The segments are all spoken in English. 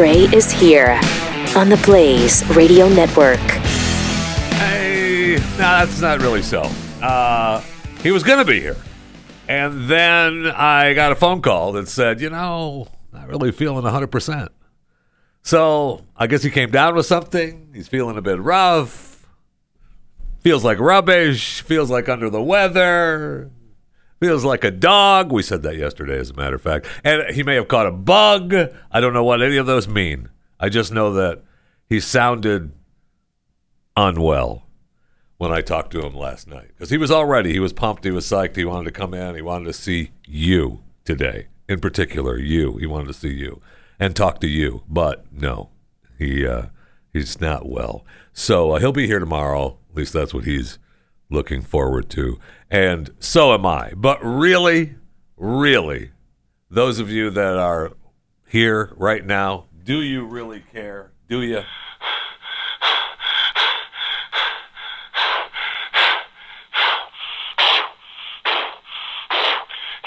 Gray is here on the Blaze Radio Network. Hey, no, that's not really so. Uh, he was going to be here. And then I got a phone call that said, you know, not really feeling 100%. So I guess he came down with something. He's feeling a bit rough. Feels like rubbish. Feels like under the weather. Feels like a dog. We said that yesterday, as a matter of fact. And he may have caught a bug. I don't know what any of those mean. I just know that he sounded unwell when I talked to him last night because he was all ready. He was pumped. He was psyched. He wanted to come in. He wanted to see you today, in particular, you. He wanted to see you and talk to you. But no, he uh, he's not well. So uh, he'll be here tomorrow. At least that's what he's looking forward to. And so am I. But really, really, those of you that are here right now, do you really care? Do you?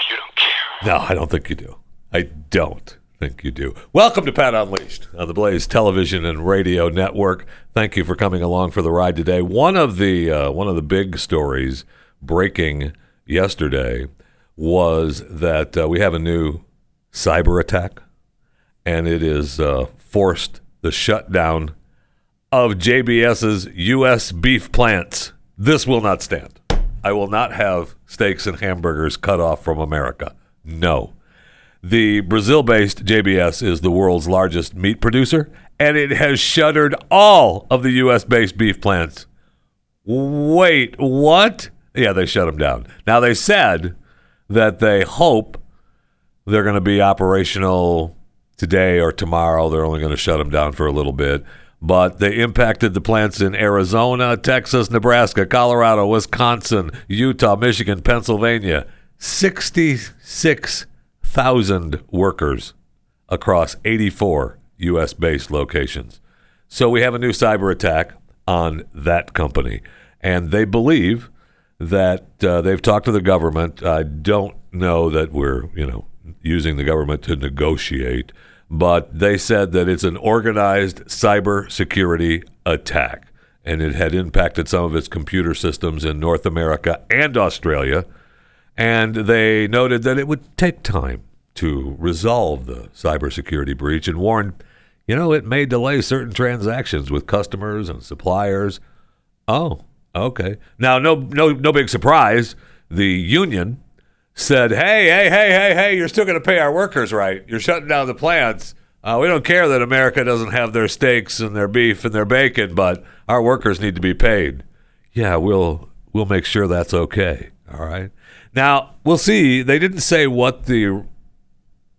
You don't care. No, I don't think you do. I don't think you do. Welcome to Pat Unleashed on the Blaze Television and Radio Network. Thank you for coming along for the ride today. One of the uh, one of the big stories breaking yesterday was that uh, we have a new cyber attack, and it has uh, forced the shutdown of JBS's U.S. beef plants. This will not stand. I will not have steaks and hamburgers cut off from America. No. The Brazil based JBS is the world's largest meat producer, and it has shuttered all of the U.S. based beef plants. Wait, what? Yeah, they shut them down. Now, they said that they hope they're going to be operational today or tomorrow. They're only going to shut them down for a little bit. But they impacted the plants in Arizona, Texas, Nebraska, Colorado, Wisconsin, Utah, Michigan, Pennsylvania. 66,000 workers across 84 U.S. based locations. So we have a new cyber attack on that company. And they believe that uh, they've talked to the government. I don't know that we're, you know, using the government to negotiate, but they said that it's an organized cyber security attack. And it had impacted some of its computer systems in North America and Australia. And they noted that it would take time to resolve the cybersecurity breach and warned, you know, it may delay certain transactions with customers and suppliers. Oh, okay. Now, no, no, no big surprise. The union said, "Hey, hey, hey, hey, hey! You're still going to pay our workers, right? You're shutting down the plants. Uh, we don't care that America doesn't have their steaks and their beef and their bacon, but our workers need to be paid. Yeah, we'll we'll make sure that's okay. All right. Now we'll see. They didn't say what the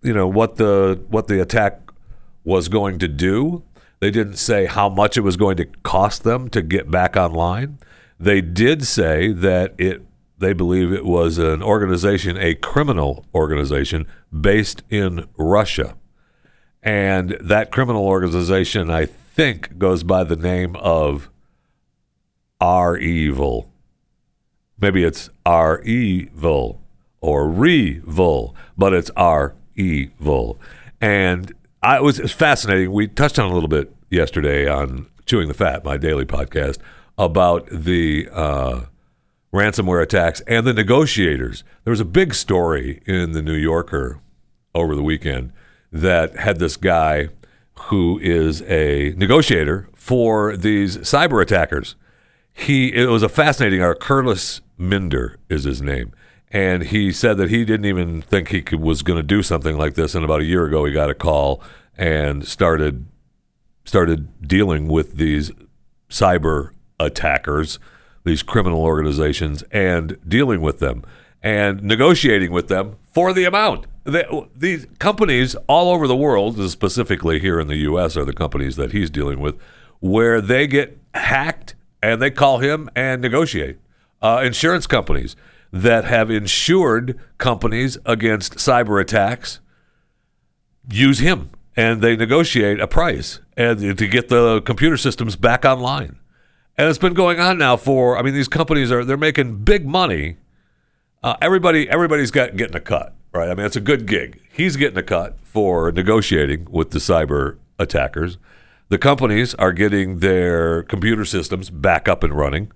you know what the what the attack was going to do. They didn't say how much it was going to cost them to get back online. They did say that it they believe it was an organization, a criminal organization based in Russia. And that criminal organization, I think, goes by the name of R Evil. Maybe it's R Evil or Revil, but it's R Evil. And I, it was fascinating. We touched on a little bit yesterday on Chewing the Fat, my daily podcast, about the uh, ransomware attacks and the negotiators. There was a big story in the New Yorker over the weekend that had this guy who is a negotiator for these cyber attackers. He it was a fascinating article. Kurtis Minder is his name, and he said that he didn't even think he could, was going to do something like this. And about a year ago, he got a call and started started dealing with these cyber attackers these criminal organizations and dealing with them and negotiating with them for the amount. These companies all over the world, specifically here in the U.S., are the companies that he's dealing with, where they get hacked and they call him and negotiate. Uh, insurance companies that have insured companies against cyber attacks use him and they negotiate a price and to get the computer systems back online and it's been going on now for. I mean, these companies are they're making big money. Uh, everybody, everybody's got getting a cut, right? I mean, it's a good gig. He's getting a cut for negotiating with the cyber attackers. The companies are getting their computer systems back up and running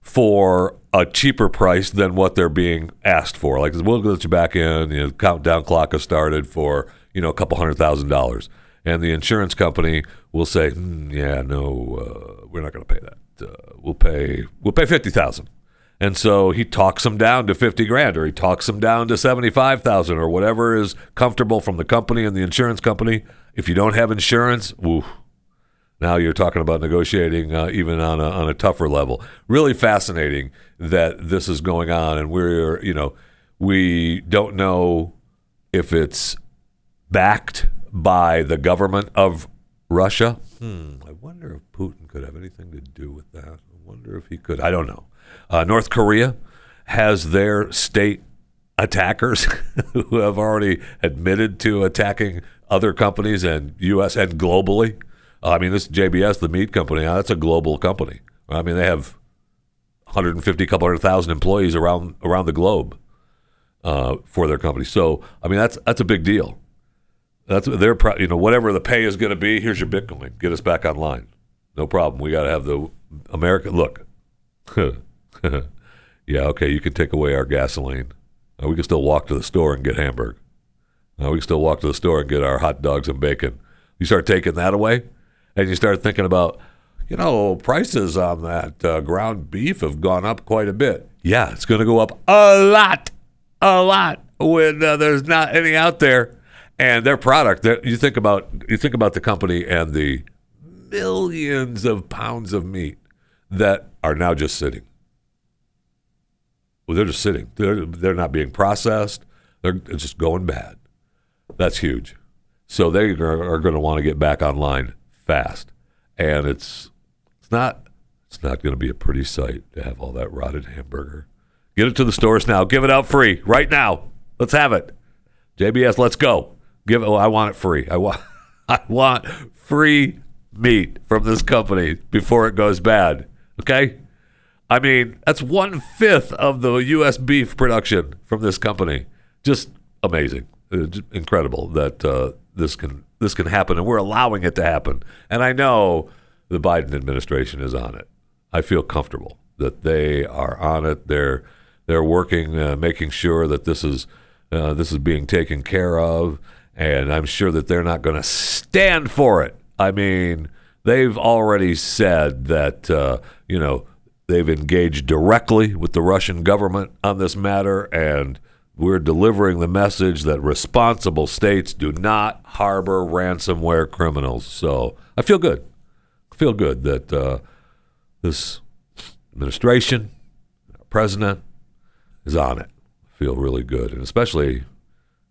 for a cheaper price than what they're being asked for. Like, we'll let you back in. You know, countdown clock has started for you know a couple hundred thousand dollars, and the insurance company will say, mm, "Yeah, no, uh, we're not going to pay that. Uh, we'll pay we'll pay fifty thousand. And so he talks them down to 50 grand or he talks them down to 75,000 or whatever is comfortable from the company and the insurance company. If you don't have insurance, ooh, now you're talking about negotiating uh, even on a, on a tougher level. Really fascinating that this is going on, and we're you know we don't know if it's backed by the government of Russia. Hmm, I wonder if Putin could have anything to do with that. I wonder if he could. I don't know. Uh, North Korea has their state attackers who have already admitted to attacking other companies and U.S. and globally. I mean, this JBS, the meat company, uh, that's a global company. I mean, they have 150, couple hundred thousand employees around around the globe uh, for their company. So, I mean, that's that's a big deal. That's their, you know, whatever the pay is going to be. Here's your Bitcoin. Get us back online. No problem. We got to have the American look. yeah, okay. You can take away our gasoline. Uh, we can still walk to the store and get hamburger. Uh, we can still walk to the store and get our hot dogs and bacon. You start taking that away, and you start thinking about, you know, prices on that uh, ground beef have gone up quite a bit. Yeah, it's going to go up a lot, a lot when uh, there's not any out there. And their product, you think about, you think about the company and the millions of pounds of meat that are now just sitting. Well, they're just sitting. They're they're not being processed. They're just going bad. That's huge. So they are, are going to want to get back online fast, and it's it's not it's not going to be a pretty sight to have all that rotted hamburger. Get it to the stores now. Give it out free right now. Let's have it. JBS, let's go. Give it. Oh, I want it free. I want I want free meat from this company before it goes bad. Okay. I mean, that's one fifth of the U.S. beef production from this company. Just amazing, uh, incredible that uh, this can this can happen, and we're allowing it to happen. And I know the Biden administration is on it. I feel comfortable that they are on it. They're they're working, uh, making sure that this is uh, this is being taken care of, and I'm sure that they're not going to stand for it. I mean, they've already said that uh, you know they've engaged directly with the Russian government on this matter, and we're delivering the message that responsible states do not harbor ransomware criminals. So I feel good. I feel good that uh, this administration, president, is on it. I feel really good, and especially,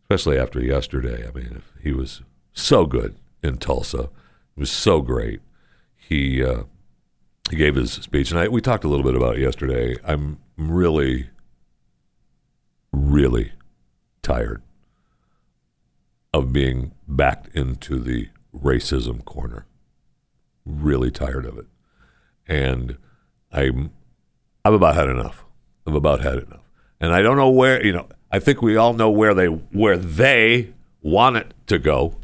especially after yesterday. I mean, he was so good in Tulsa. It was so great. He uh, he gave his speech, and I, we talked a little bit about it yesterday. I'm really really tired of being backed into the racism corner. Really tired of it. And I'm I've about had enough. I've about had enough. And I don't know where, you know, I think we all know where they where they want it to go.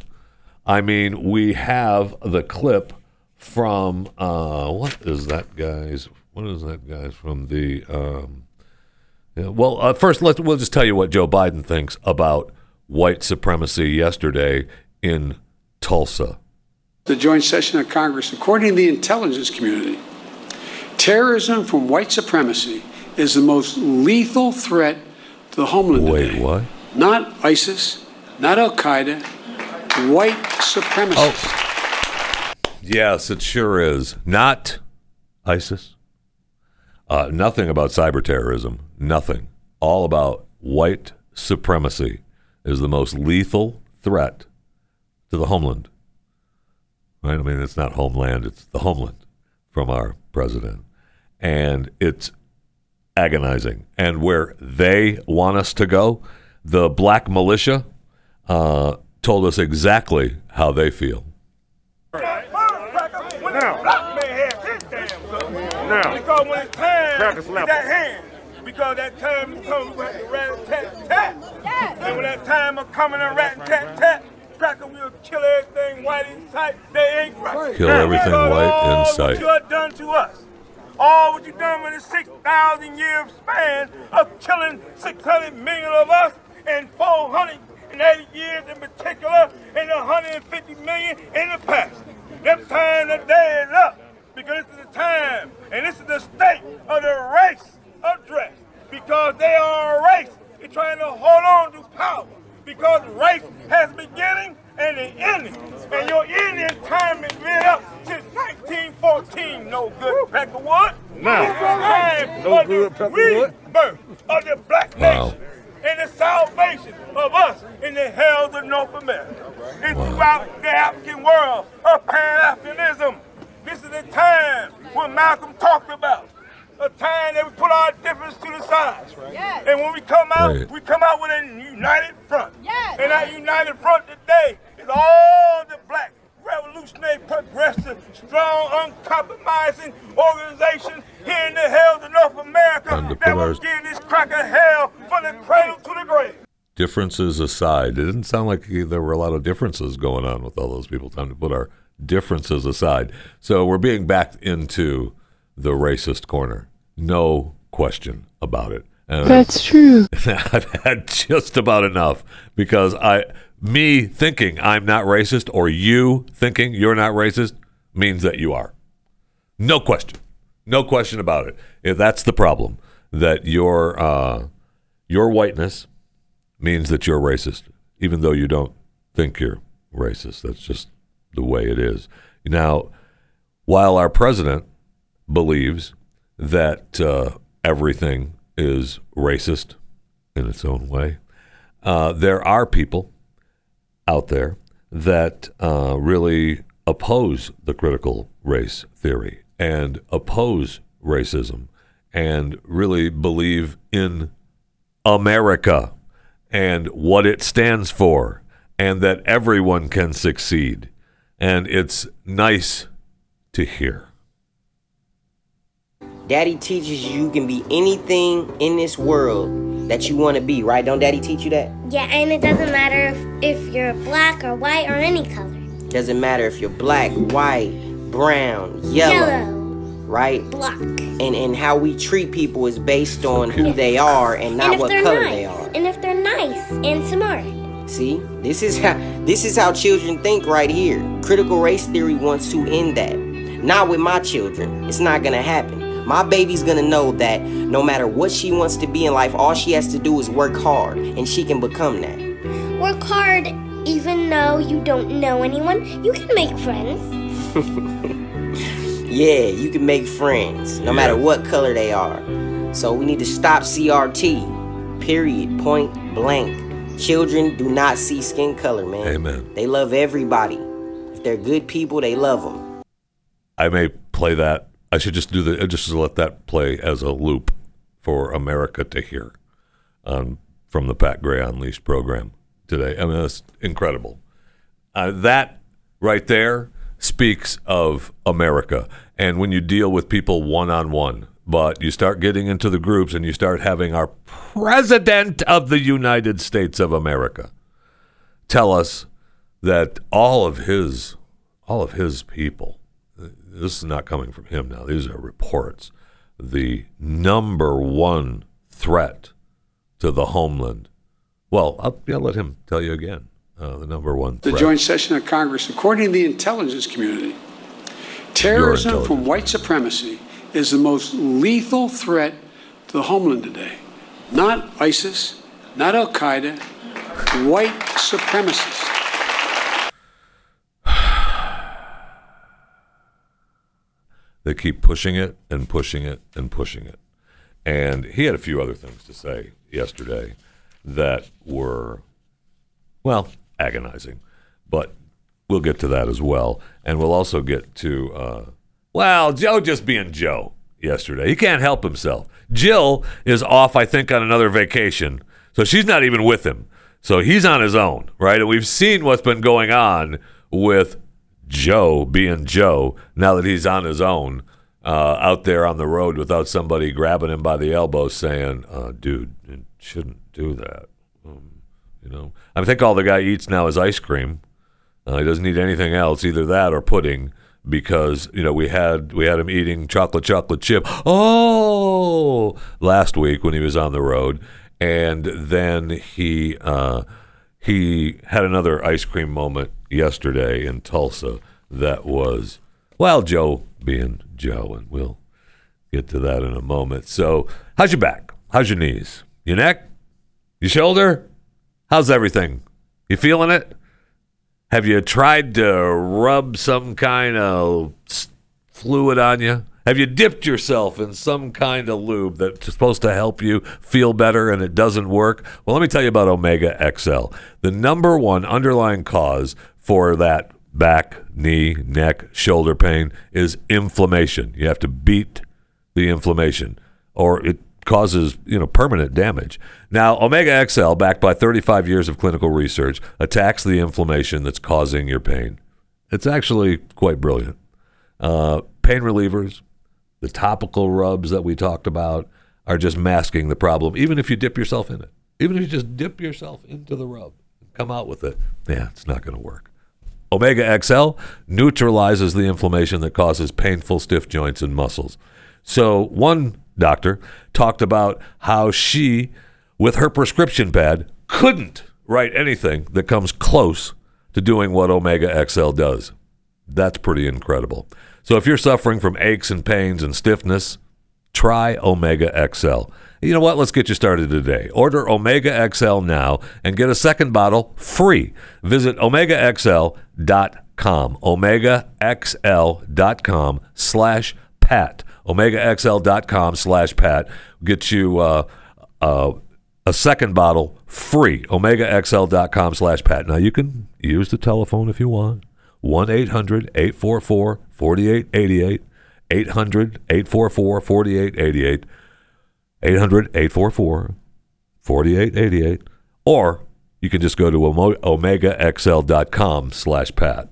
I mean, we have the clip from uh, what is that guy's what is that guy's from the um, yeah, well, uh, first, let's we'll just tell you what Joe Biden thinks about white supremacy yesterday in Tulsa. The joint session of Congress, according to the intelligence community, terrorism from white supremacy is the most lethal threat to the homeland Wait, today. what? Not ISIS, not Al Qaeda, white supremacists. Oh. Yes, it sure is. Not ISIS. Uh, nothing about cyber terrorism. Nothing. All about white supremacy is the most lethal threat to the homeland. Right? I mean, it's not homeland, it's the homeland from our president. And it's agonizing. And where they want us to go, the black militia uh, told us exactly how they feel. Now, now, because when it's time, that hand, because that time is coming, we have to rat tat tat. And when that time is coming and rat tat tat, cracker will kill everything white in sight. They ain't right. Kill everything white in sight. What you have done to us. All what you done with the 6,000 year span of killing 600 million of us and 480 years in particular and 150 million in the past. Them time the day is up because this is the time and this is the state of the race of dress because they are a race. They're trying to hold on to power because race has beginning and an ending. And your Indian time has been up since 1914. No good Peckerwood. The time No good, the Peckerwood. rebirth of the black Wow. nation and the salvation of us in the hells of North America and throughout the African world of Pan-Africanism. This is the time when Malcolm talked about. A time that we put our difference to the side. Yes. And when we come out, Right. we come out with a united front. Yes. And that united front today is all the black revolutionary, progressive, strong, uncompromising organizations here in the hells of North America Time to that put will our- give this cracker hell from the cradle to the grave. Differences aside, it didn't sound like there were a lot of differences going on with all those people. Time to put our differences aside. So we're being backed into the racist corner. No question about it. And That's true. I've had just about enough because I, me thinking I'm not racist or you thinking you're not racist means that you are. No question, no question about it. If that's the problem, that your uh, your whiteness means that you're racist, even though you don't think you're racist. That's just the way it is. Now, while our president believes that uh, everything is racist in its own way, uh, there are people out there that uh, really oppose the critical race theory and oppose racism and really believe in America and what it stands for and that everyone can succeed. And it's nice to hear. Daddy teaches you you can be anything in this world that you want to be, right? Don't daddy teach you that? Yeah, and it doesn't matter if, if you're black or white or any color. Doesn't matter if you're black, white, brown, yellow, Yellow, right? black. And and how we treat people is based on who they are and not and if what they're color nice. they are. And if they're nice and smart. See? This is how this is how children think right here. Critical race theory wants to end that. Not with my children. It's not gonna happen. My baby's gonna know that no matter what she wants to be in life, all she has to do is work hard and she can become that. Work hard even though you don't know anyone. You can make friends. Yeah, you can make friends no matter what color they are. So we need to stop CRT. Period. Point blank. Children do not see skin color, man. Amen. They love everybody. If they're good people, they love them. I may play that. I should just do the just let that play as a loop for America to hear um, from the Pat Gray Unleashed program today. I mean, that's incredible. Uh, that right there speaks of America. And when you deal with people one on one, but you start getting into the groups and you start having our President of the United States of America tell us that all of his all of his people this is not coming from him now. These are reports. The number one threat to the homeland. Well i'll, I'll let him tell you again. Uh, the number one The joint session of Congress, according to the intelligence community, terrorism from white supremacy is the most lethal threat to the homeland today. Not ISIS, not Al Qaeda, white supremacists. They keep pushing it and pushing it and pushing it. And he had a few other things to say yesterday that were well agonizing. But we'll get to that as well. And we'll also get to uh, well joe just being joe yesterday. He can't help himself. Jill is off i think on another vacation. So she's not even with him. So he's on his own right? And we've seen what's been going on with joe being joe now that he's on his own uh, out there on the road without somebody grabbing him by the elbow saying uh, dude you shouldn't do that um, you know, I think all the guy eats now is ice cream, Uh, he doesn't eat anything else, either that or pudding, because you know we had we had him eating chocolate chocolate chip. Oh, last week when he was on the road, and then he uh, he had another ice cream moment yesterday in Tulsa that was well, Joe being Joe, and we'll get to that in a moment. So, how's your back? How's your knees? Your neck? Your shoulder? How's everything? You feeling it? Have you tried to rub some kind of fluid on you? Have you dipped yourself in some kind of lube that's supposed to help you feel better and it doesn't work? Well, let me tell you about Omega XL. The number one underlying cause for that back, knee, neck, shoulder pain is inflammation. You have to beat the inflammation or it causes you know permanent damage. Now, Omega XL, backed by 35 years of clinical research, attacks the inflammation that's causing your pain. It's actually quite brilliant. Uh, pain relievers, the topical rubs that we talked about, are just masking the problem. Even if you dip yourself in it, even if you just dip yourself into the rub, come out with it, yeah, it's not going to work. Omega XL neutralizes the inflammation that causes painful stiff joints and muscles. So, one doctor talked about how she, with her prescription pad, couldn't write anything that comes close to doing what Omega XL does. That's pretty incredible. So, if you're suffering from aches and pains and stiffness, try Omega XL. You know what? Let's get you started today. Order Omega XL now and get a second bottle free. Visit omegaxl.com. omegaxl.com slash pat. omegaxl.com slash pat. Get you uh, uh, a second bottle free. omegaxl.com slash pat. Now, you can use the telephone if you want. 1-800-844-4888. 800-844-4888. 800-844-4888. Or you can just go to omegaxl.com slash pat.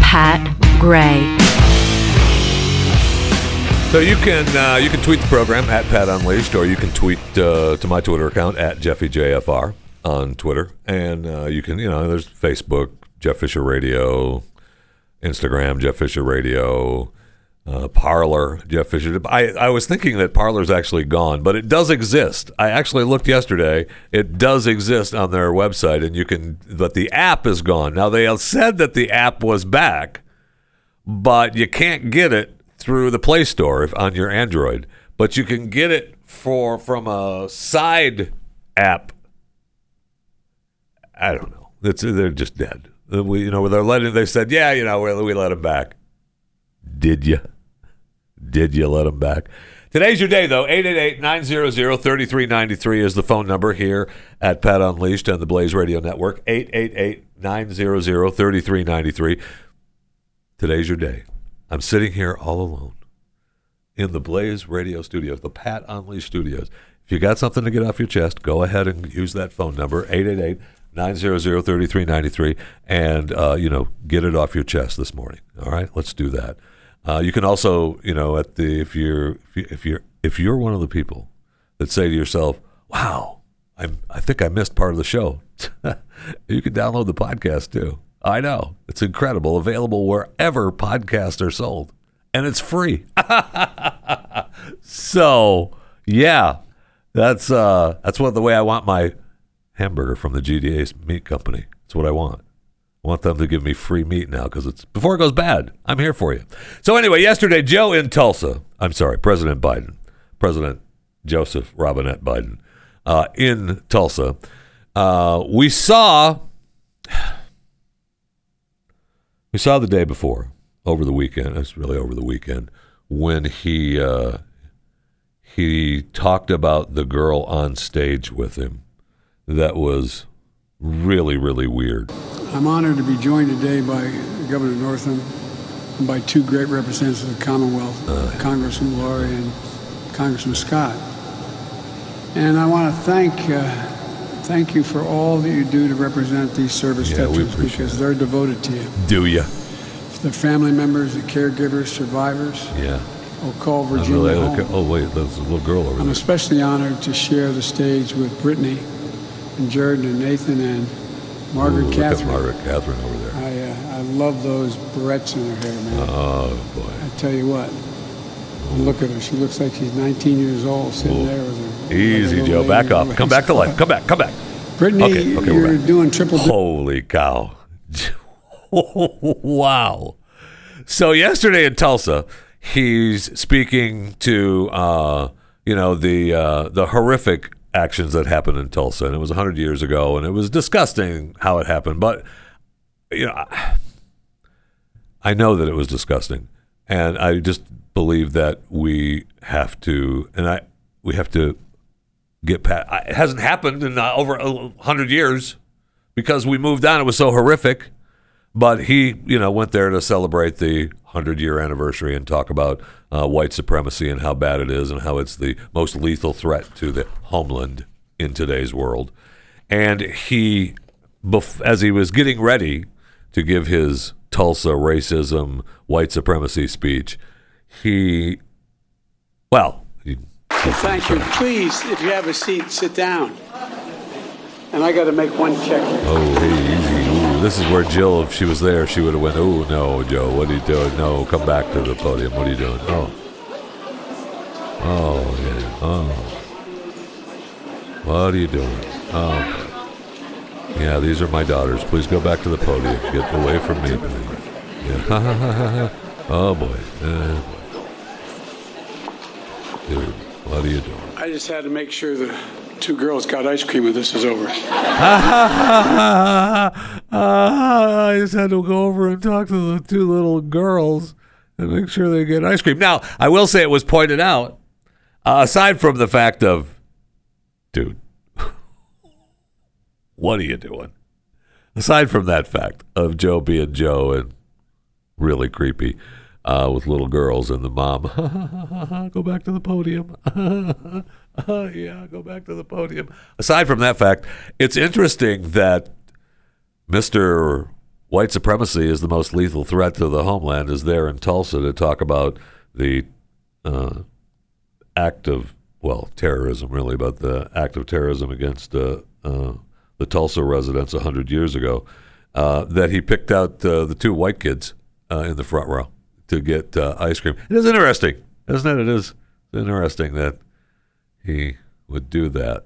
Pat Gray. So you can uh, you can tweet the program at Pat Unleashed, or you can tweet uh, to my Twitter account at JeffyJFR on Twitter, and uh, you can you know there's Facebook Jeff Fisher Radio, Instagram Jeff Fisher Radio, uh, Parler Jeff Fisher. I I was thinking that Parler's actually gone, but it does exist. I actually looked yesterday; it does exist on their website, and you can. But the app is gone now. They said that the app was back, but you can't get it through the Play Store if, on your Android. But you can get it for from a side app. I don't know. It's, they're just dead. Uh, We, you know, they're letting. They said, yeah, you know, we, we let them back. Did you? Did you let him back? Today's your day, though. 888-900-3393 is the phone number here at Pat Unleashed on the Blaze Radio Network. 888-900-3393. Today's your day. I'm sitting here all alone in the Blaze Radio Studios, the Pat Unleashed Studios. If you got something to get off your chest, go ahead and use that phone number, 888 900 3393, and, uh, you know, get it off your chest this morning. All right, let's do that. Uh, you can also, you know, at the if you're if, you, if you're if you're one of the people that say to yourself, "Wow, I I think I missed part of the show," you can download the podcast too. I know it's incredible, available wherever podcasts are sold, and it's free. so yeah, that's uh that's what the way I want my hamburger from the GDA meat company. That's what I want. I want them to give me free meat now because it's before it goes bad. I'm here for you. So anyway, yesterday, Joe in Tulsa. I'm sorry, President Biden, President Joseph Robinette Biden, uh, in Tulsa. Uh, we saw we saw the day before over the weekend. It's really over the weekend when he uh, he talked about the girl on stage with him. That was really really weird. I'm honored to be joined today by Governor Northam and by two great representatives of the Commonwealth, Congressman Luria and Congressman Scott. And I want to thank uh, thank you for all that you do to represent these service Yeah, veterans because it. they're devoted to you. Do you? The family members, the caregivers, survivors, Yeah. Call, I'm Virginia really- home. Oh wait, there's a little girl over there. I'm especially honored to share the stage with Brittany and Jordan and Nathan and Margaret Ooh, Catherine. at Margaret Catherine over there. I, uh, I love those barrettes in her hair, man. Oh boy. I tell you what. Look at her. She looks like she's 19 years old, sitting Ooh. there with her. Easy, her Joe. Back off. Come back to life. Come back. Come back. Brittany, Okay, okay, you're doing triple. Holy cow. wow. So yesterday in Tulsa, he's speaking to uh, you know the uh, the horrific actions that happened in Tulsa, and it was hundred years ago, and it was disgusting how it happened. But you know, I- know that it was disgusting, and I just believe that we have to, and I we have to get past. It hasn't happened in uh, over a hundred years because we moved on. It was so horrific. But he, you know, went there to celebrate the 100 year anniversary and talk about uh, white supremacy and how bad it is and how it's the most lethal threat to the homeland in today's world. And he, as he was getting ready to give his Tulsa racism, white supremacy speech, he, well, he, Thank you. Please, if you have a seat, sit down. And I got to make one check. Oh, hey, easy. Ooh, this is where Jill, if she was there, she would have went, oh, no, Joe, what are you doing? No, come back to the podium. What are you doing? Oh. Oh, yeah. Oh. What are you doing? Oh, boy. Yeah, these are my daughters. Please go back to the podium. Get away from me, please. Yeah. oh, boy. Uh, Dude, what are you doing? I just had to make sure the two girls got ice cream when this is over. I just had to go over and talk to the two little girls and make sure they get ice cream. Now, I will say it was pointed out, uh, aside from the fact of, dude, what are you doing? Aside from that fact of Joe being Joe and really creepy uh, with little girls and the mom, go back to the podium. yeah, go back to the podium. Aside from that fact, it's interesting that Mr. White supremacy is the most lethal threat to the homeland is there in Tulsa to talk about the uh, act of, well, terrorism really, but the act of terrorism against uh, uh, the Tulsa residents 100 years ago, uh, that he picked out uh, the two white kids uh, in the front row to get uh, ice cream. It is interesting, isn't it? It is interesting that he would do that.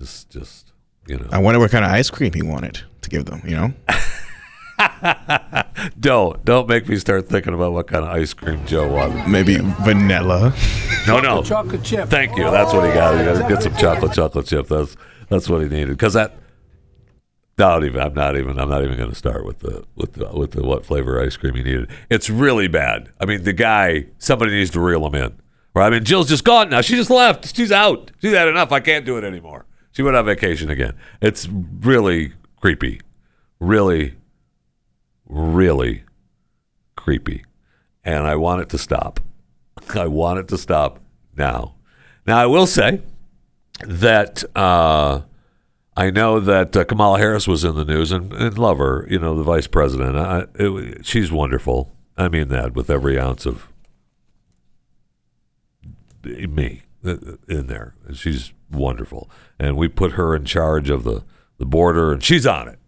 Just, just you know. I wonder what kind of ice cream he wanted to give them. You know, Don't don't make me start thinking about what kind of ice cream Joe wanted. maybe vanilla. No, no. Chocolate chip. Thank you. That's what he got. He got to get some chocolate chocolate chip. That's that's what he needed. Because that. Not even. I'm not even. I'm not even going to start with the with the with the what flavor ice cream he needed. It's really bad. I mean, the guy. Somebody needs to reel him in. Right. I mean, Jill's just gone now. She just left. She's out. She's had enough. I can't do it anymore. She went on vacation again. It's really creepy. Really, really creepy. And I want it to stop. I want it to stop now. Now, I will say that uh, I know that uh, Kamala Harris was in the news and, and love her, you know, the vice president. I, it, she's wonderful. I mean that with every ounce of me in there. She's wonderful. And we put her in charge of the, the border, and she's on it.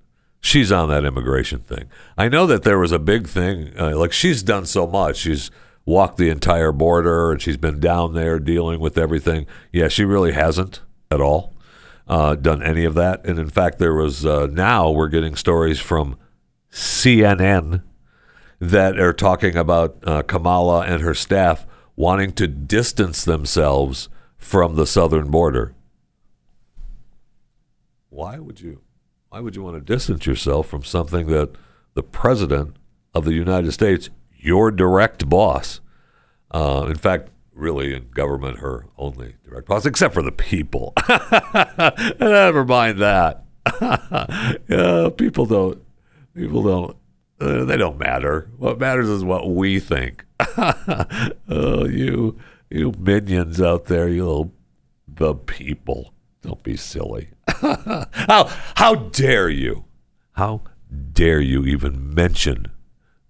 She's on that immigration thing. I know that there was a big thing. Uh, like she's done so much. She's walked the entire border, and she's been down there dealing with everything. Yeah, she really hasn't at all uh, done any of that. And in fact, there was uh, now we're getting stories from CNN that are talking about uh, Kamala and her staff wanting to distance themselves from the southern border. Why would you? Why would you want to distance yourself from something that the president of the United States, your direct boss, uh, in fact, really in government, her only direct boss, except for the people. Never mind that. yeah, people don't. People don't. Uh, they don't matter. What matters is what we think. oh, you, you minions out there, you little the people. Don't be silly. how how dare you? How dare you even mention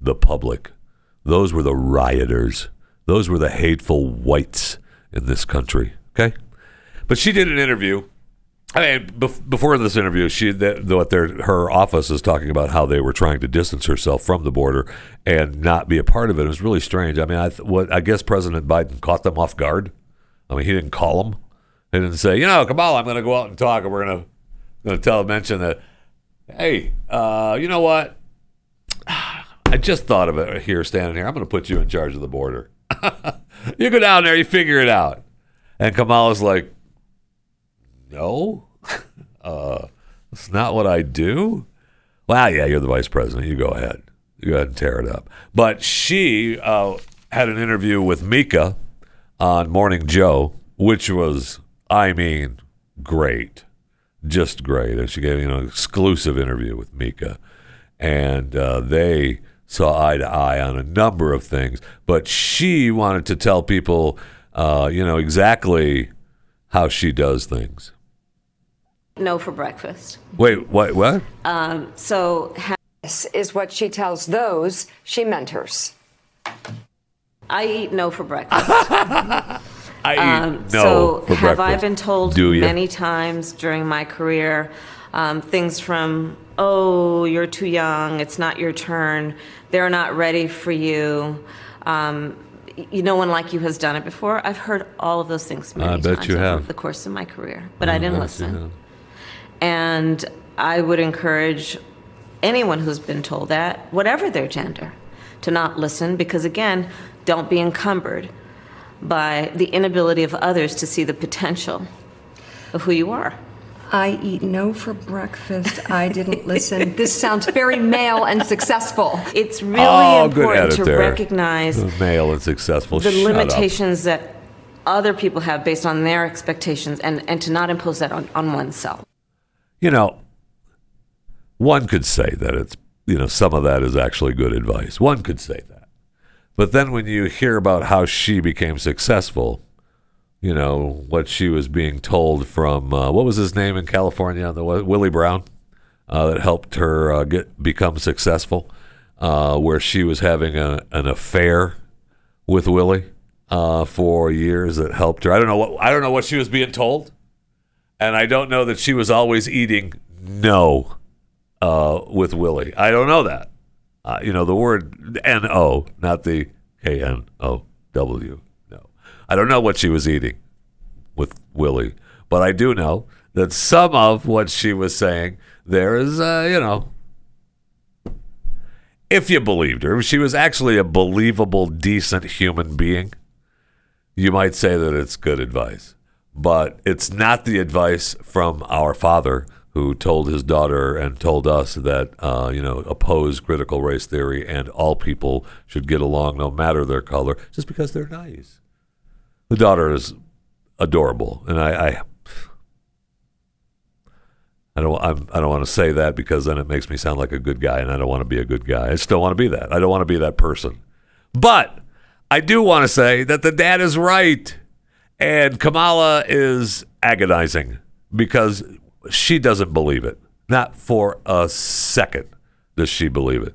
the public? Those were the rioters Those were the hateful whites in this country. Okay, but she did an interview. I mean, bef- before this interview, she what their her office is talking about how they were trying to distance herself from the border and not be a part of it. It was really strange. I mean, I what I guess President Biden caught them off guard. I mean, he didn't call them. He didn't say, you know, Kamala, I'm going to go out and talk, and we're going to going to tell mention that, hey, uh, you know what? I just thought of it here, standing here. I'm going to put you in charge of the border. you go down there, you figure it out. And Kamala's like, no, uh, that's not what I do. Well, yeah, you're the vice president. You go ahead. You go ahead and tear it up. But she uh, had an interview with Mika on Morning Joe, which was, I mean, great, just great. And she gave you know an exclusive interview with Mika, and uh, they saw eye to eye on a number of things. But she wanted to tell people, uh, you know, exactly how she does things. No for breakfast. Wait, what? What? Um, so ha- This is what she tells those she mentors. I eat no for breakfast. I Um, so for have I breakfast. been told Do many times during my career um, things from oh you're too young it's not your turn they're not ready for you um, y- no one like you has done it before i've heard all of those things many I bet times you over have. the course of my career but i didn't Yes, you listen have. and I would encourage anyone who's been told that, whatever their gender, to not listen because, again, don't be encumbered by the inability of others to see the potential of who you are. I eat no for breakfast. I didn't listen. This sounds very male and successful. It's really oh, important to there. recognize male and successful. the Shut up. limitations that other people have based on their expectations and, and to not impose that on, on oneself. you know, one could say that it's, you know, some of that is actually good advice. One could say that. But then when you hear about how she became successful, you know, what she was being told from, uh, what was his name in California? The Willie Brown uh, that helped her uh, get become successful, uh, where she was having a, an affair with Willie uh, for years that helped her. I don't know what I don't know what she was being told and I don't know that she was always eating no uh, with Willie. I don't know that. Uh, you know the word N O, not the K N O W. No, I don't know what she was eating with Willie, but I do know that some of what she was saying there is, uh, you know, if you believed her, if she was actually a believable, decent human being, you might say that it's good advice. But it's not the advice from our father who told his daughter and told us that, uh, you know, oppose critical race theory and all people should get along no matter their color just because they're nice. The daughter is adorable. And I, I I don't. I'm, I don't want to say that because then it makes me sound like a good guy, and I don't want to be a good guy. I still want to be that. I don't want to be that person. But I do want to say that the dad is right, and Kamala is agonizing because she doesn't believe it. Not for a second does she believe it.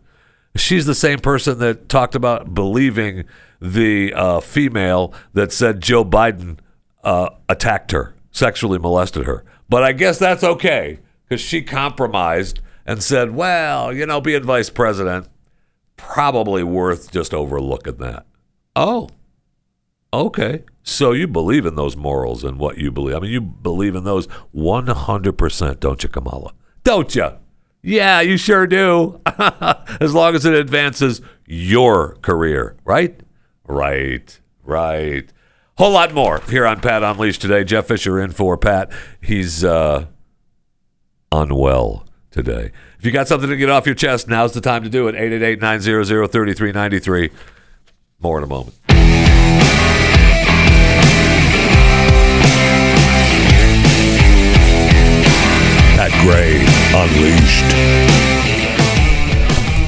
She's the same person that talked about believing the uh, female that said Joe Biden uh, attacked her, sexually molested her. But I guess that's okay because she compromised and said, well, you know, being vice president, probably worth just overlooking that. Oh, okay. So you believe in those morals and what you believe. I mean, you believe in those 100%, don't you, Kamala? Don't you? Yeah, you sure do. as long as it advances your career, right? Right, right. Whole lot more here on Pat Unleashed today. Jeff Fisher in for Pat. He's uh, unwell today. If you got something to get off your chest, now's the time to do it. 888 900 3393. More in a moment. Pat Gray Unleashed.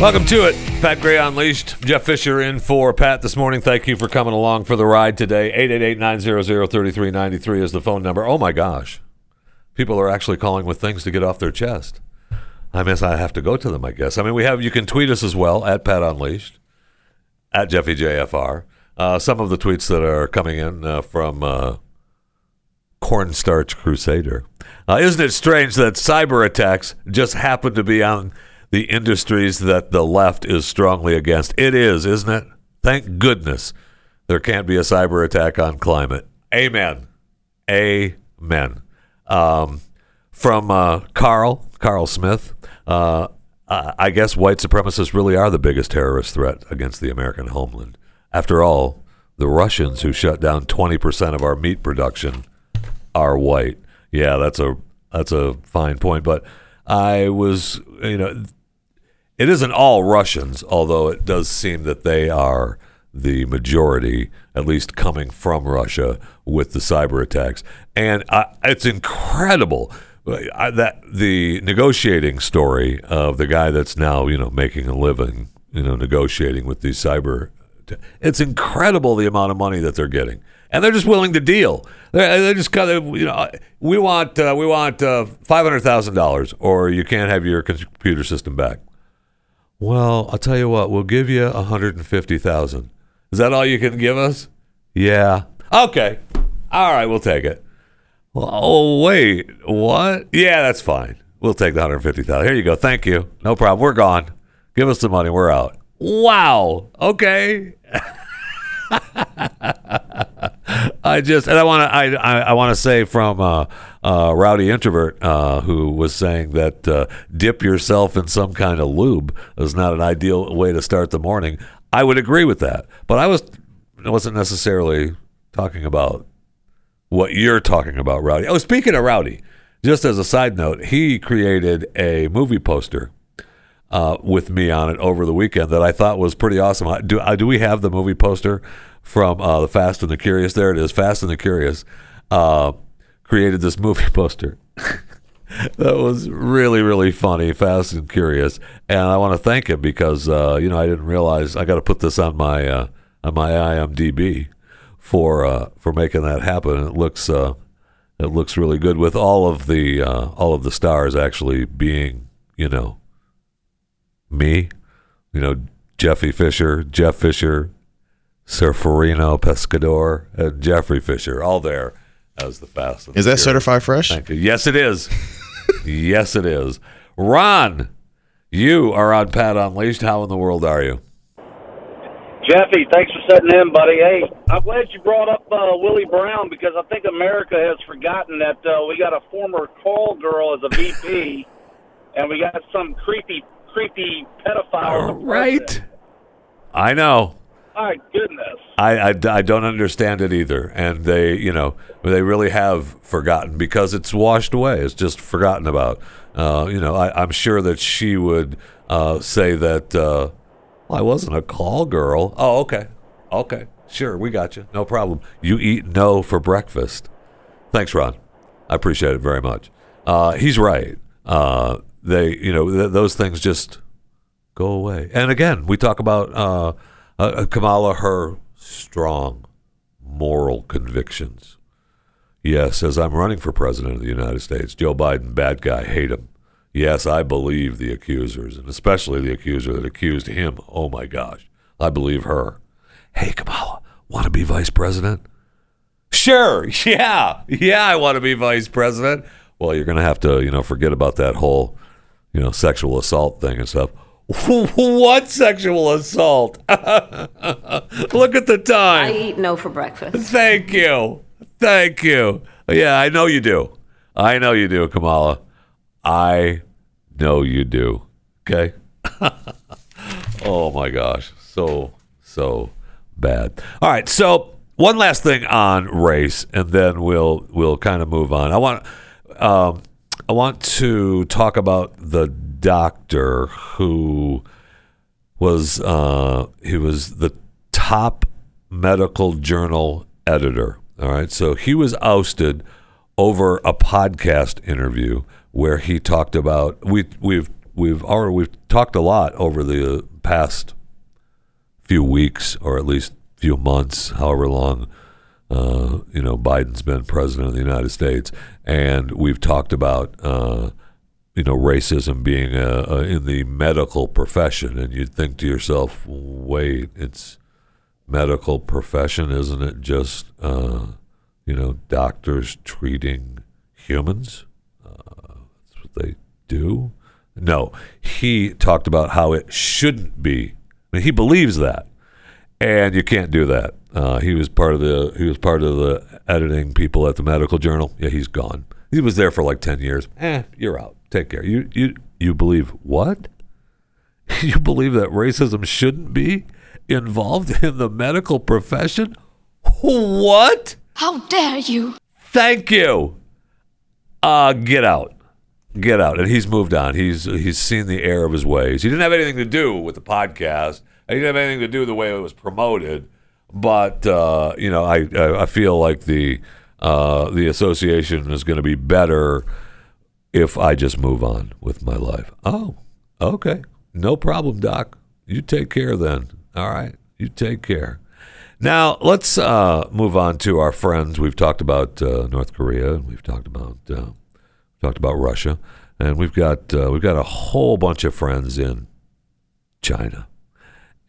Welcome to it. Pat Gray Unleashed. Jeff Fisher in for Pat this morning. Thank you for coming along for the ride today. 888-900-3393 is the phone number. Oh my gosh. People are actually calling with things to get off their chest. I guess I have to go to them, I guess. I mean, we have, you can tweet us as well at Pat Unleashed, at Jeffy JFR. uh, some of the tweets that are coming in uh, from uh, Cornstarch Crusader. Uh, isn't it strange that cyber attacks just happen to be on the industries that the left is strongly against? It is, isn't it? Thank goodness there can't be a cyber attack on climate. Amen. Amen. Um, from uh, Carl, Carl Smith. Uh, I guess white supremacists really are the biggest terrorist threat against the American homeland. After all, the Russians who shut down 20% of our meat production are white. Yeah, that's a that's a fine point, but I was, you know, it isn't all Russians, although it does seem that they are the majority, at least coming from Russia with the cyber attacks. And it's incredible I, that the negotiating story of the guy that's now, you know, making a living, you know, negotiating with these cyber. It's incredible the amount of money that they're getting, and they're just willing to deal. They're, they just got, you know, we want uh, we want uh, five hundred thousand dollars, or you can't have your computer system back. Well, I'll tell you what, we'll give you a hundred and fifty thousand. Is that all you can give us? Yeah. Okay. All right, we'll take it. Well, oh wait, what? Yeah, that's fine. We'll take the hundred fifty thousand. Here you go. Thank you. No problem. We're gone. Give us the money. We're out. Wow. Okay. I just and I want to I I, I want to say from uh, uh, rowdy introvert uh, who was saying that uh, dip yourself in some kind of lube is not an ideal way to start the morning. I would agree with that, but I was wasn't necessarily talking about what you're talking about, Rowdy. Oh, speaking of Rowdy, just as a side note, he created a movie poster uh, with me on it over the weekend that I thought was pretty awesome. Do do we have the movie poster from uh, the Fast and the Curious? There it is, Fast and the Curious. Uh, created this movie poster. that was really really funny, Fast and Curious, and I want to thank him because uh, you know I didn't realize I got to put this on my uh, on my IMDb for uh, for making that happen. It looks uh, it looks really good with all of the all of the stars actually being you know me, you know Jeffy Fisher, Jeff Fisher, Surferino Pescador, and Jeffrey Fisher, all there as the fast. Is that certified fresh? Thank you. Yes, it is. yes, it is. Ron, you are on Pat Unleashed. How in the world are you? Jeffy, thanks for setting in, buddy. Hey, I'm glad you brought up uh, Willie Brown because I think America has forgotten that uh, we got a former call girl as a VP, and we got some creepy, creepy pedophile. Right. I know. My goodness. I, I, I don't understand it either, and they you know they really have forgotten because it's washed away. It's just forgotten about. Uh, you know, I, I'm sure that she would uh, say that. Uh, well, I wasn't a call girl. Oh, okay. Okay. Sure, we got you. No problem. You eat no for breakfast. Thanks, Ron. I appreciate it very much. Uh, he's right. Uh, they, you know, th- those things just go away. And again, we talk about uh, uh, Kamala, her strong moral convictions. Yes, as I'm running for president of the United States, Joe Biden, bad guy, hate him. Yes, I believe the accusers, and especially the accuser that accused him. Oh my gosh, I believe her. Hey, Kamala, want to be vice president? Sure, yeah, yeah, I want to be vice president. Well, you're going to have to, you know, forget about that whole, you know, sexual assault thing and stuff. what sexual assault? Look at the time. I eat no for breakfast. Thank you. Thank you. Yeah, I know you do. I know you do, Kamala. I know you do. Okay. oh my gosh. So, so bad. All right. So, one last thing on race, and then we'll we'll kind of move on. I want um, I want to talk about the doctor who was uh, he was the top medical journal editor. All right, so he was ousted over a podcast interview where he talked about we we've we've already we've talked a lot over the past few weeks or at least few months, however long uh, you know Biden's been president of the United States, and we've talked about uh, you know racism being a, a, in the medical profession, and you'd think to yourself, wait, it's medical profession, isn't it just uh, you know doctors treating humans? Uh, that's what they do. No, he talked about how it shouldn't be. I mean, he believes that, and you can't do that. Uh, he was part of the he was part of the editing people at the medical journal. Yeah, he's gone. He was there for like ten years. Eh, you're out. Take care. You you you believe what? you believe that racism shouldn't be involved in the medical profession? What? How dare you? Thank you. Uh, get out. Get out. And he's moved on. He's he's seen the error of his ways. He didn't have anything to do with the podcast. He didn't have anything to do with the way it was promoted. But uh, you know, I I I feel like the uh, the association is going to be better if I just move on with my life. Oh, okay. No problem, Doc. You take care then. All right. You take care. Now, let's uh, move on to our friends. We've talked about uh, North Korea, and we've talked about uh, talked about Russia, and we've got uh, we've got a whole bunch of friends in China,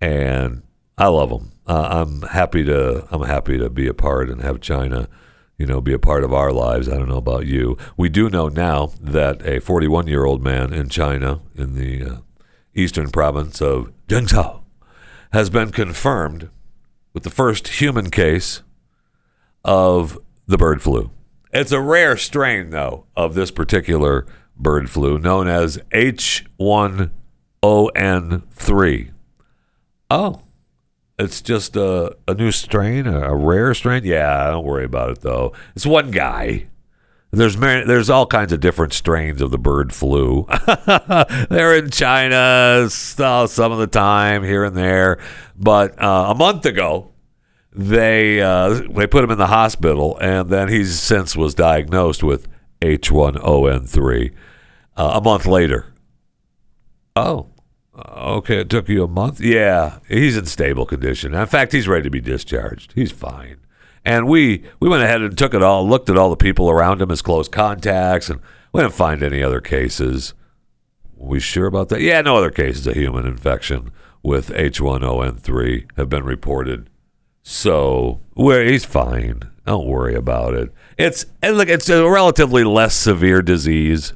and I love them. I'm happy to I'm happy to be a part and have China, you know, be a part of our lives. I don't know about you. We do know now that a 41 year old man in China in the uh, eastern province of Jiangsu has been confirmed with the first human case of the bird flu. It's a rare strain, though, of this particular bird flu known as H1ON3. Oh, it's just a, a new strain, a, rare strain? Yeah, don't worry about it, though. It's one guy. There's many, there's all kinds of different strains of the bird flu. They're in China so- some of the time, here and there. But uh, a month ago, they uh, they put him in the hospital, and then he's since was diagnosed with H1N3. Uh, a month later. Oh, Uh, okay. It took you a month. Yeah, he's in stable condition. In fact, he's ready to be discharged. He's fine. And we we went ahead and took it all, looked at all the people around him as close contacts, and we didn't find any other cases. we sure about that? Yeah, no other cases of human infection with H1N3 have been reported. So where he's fine. Don't worry about it. It's and look, it's a relatively less severe disease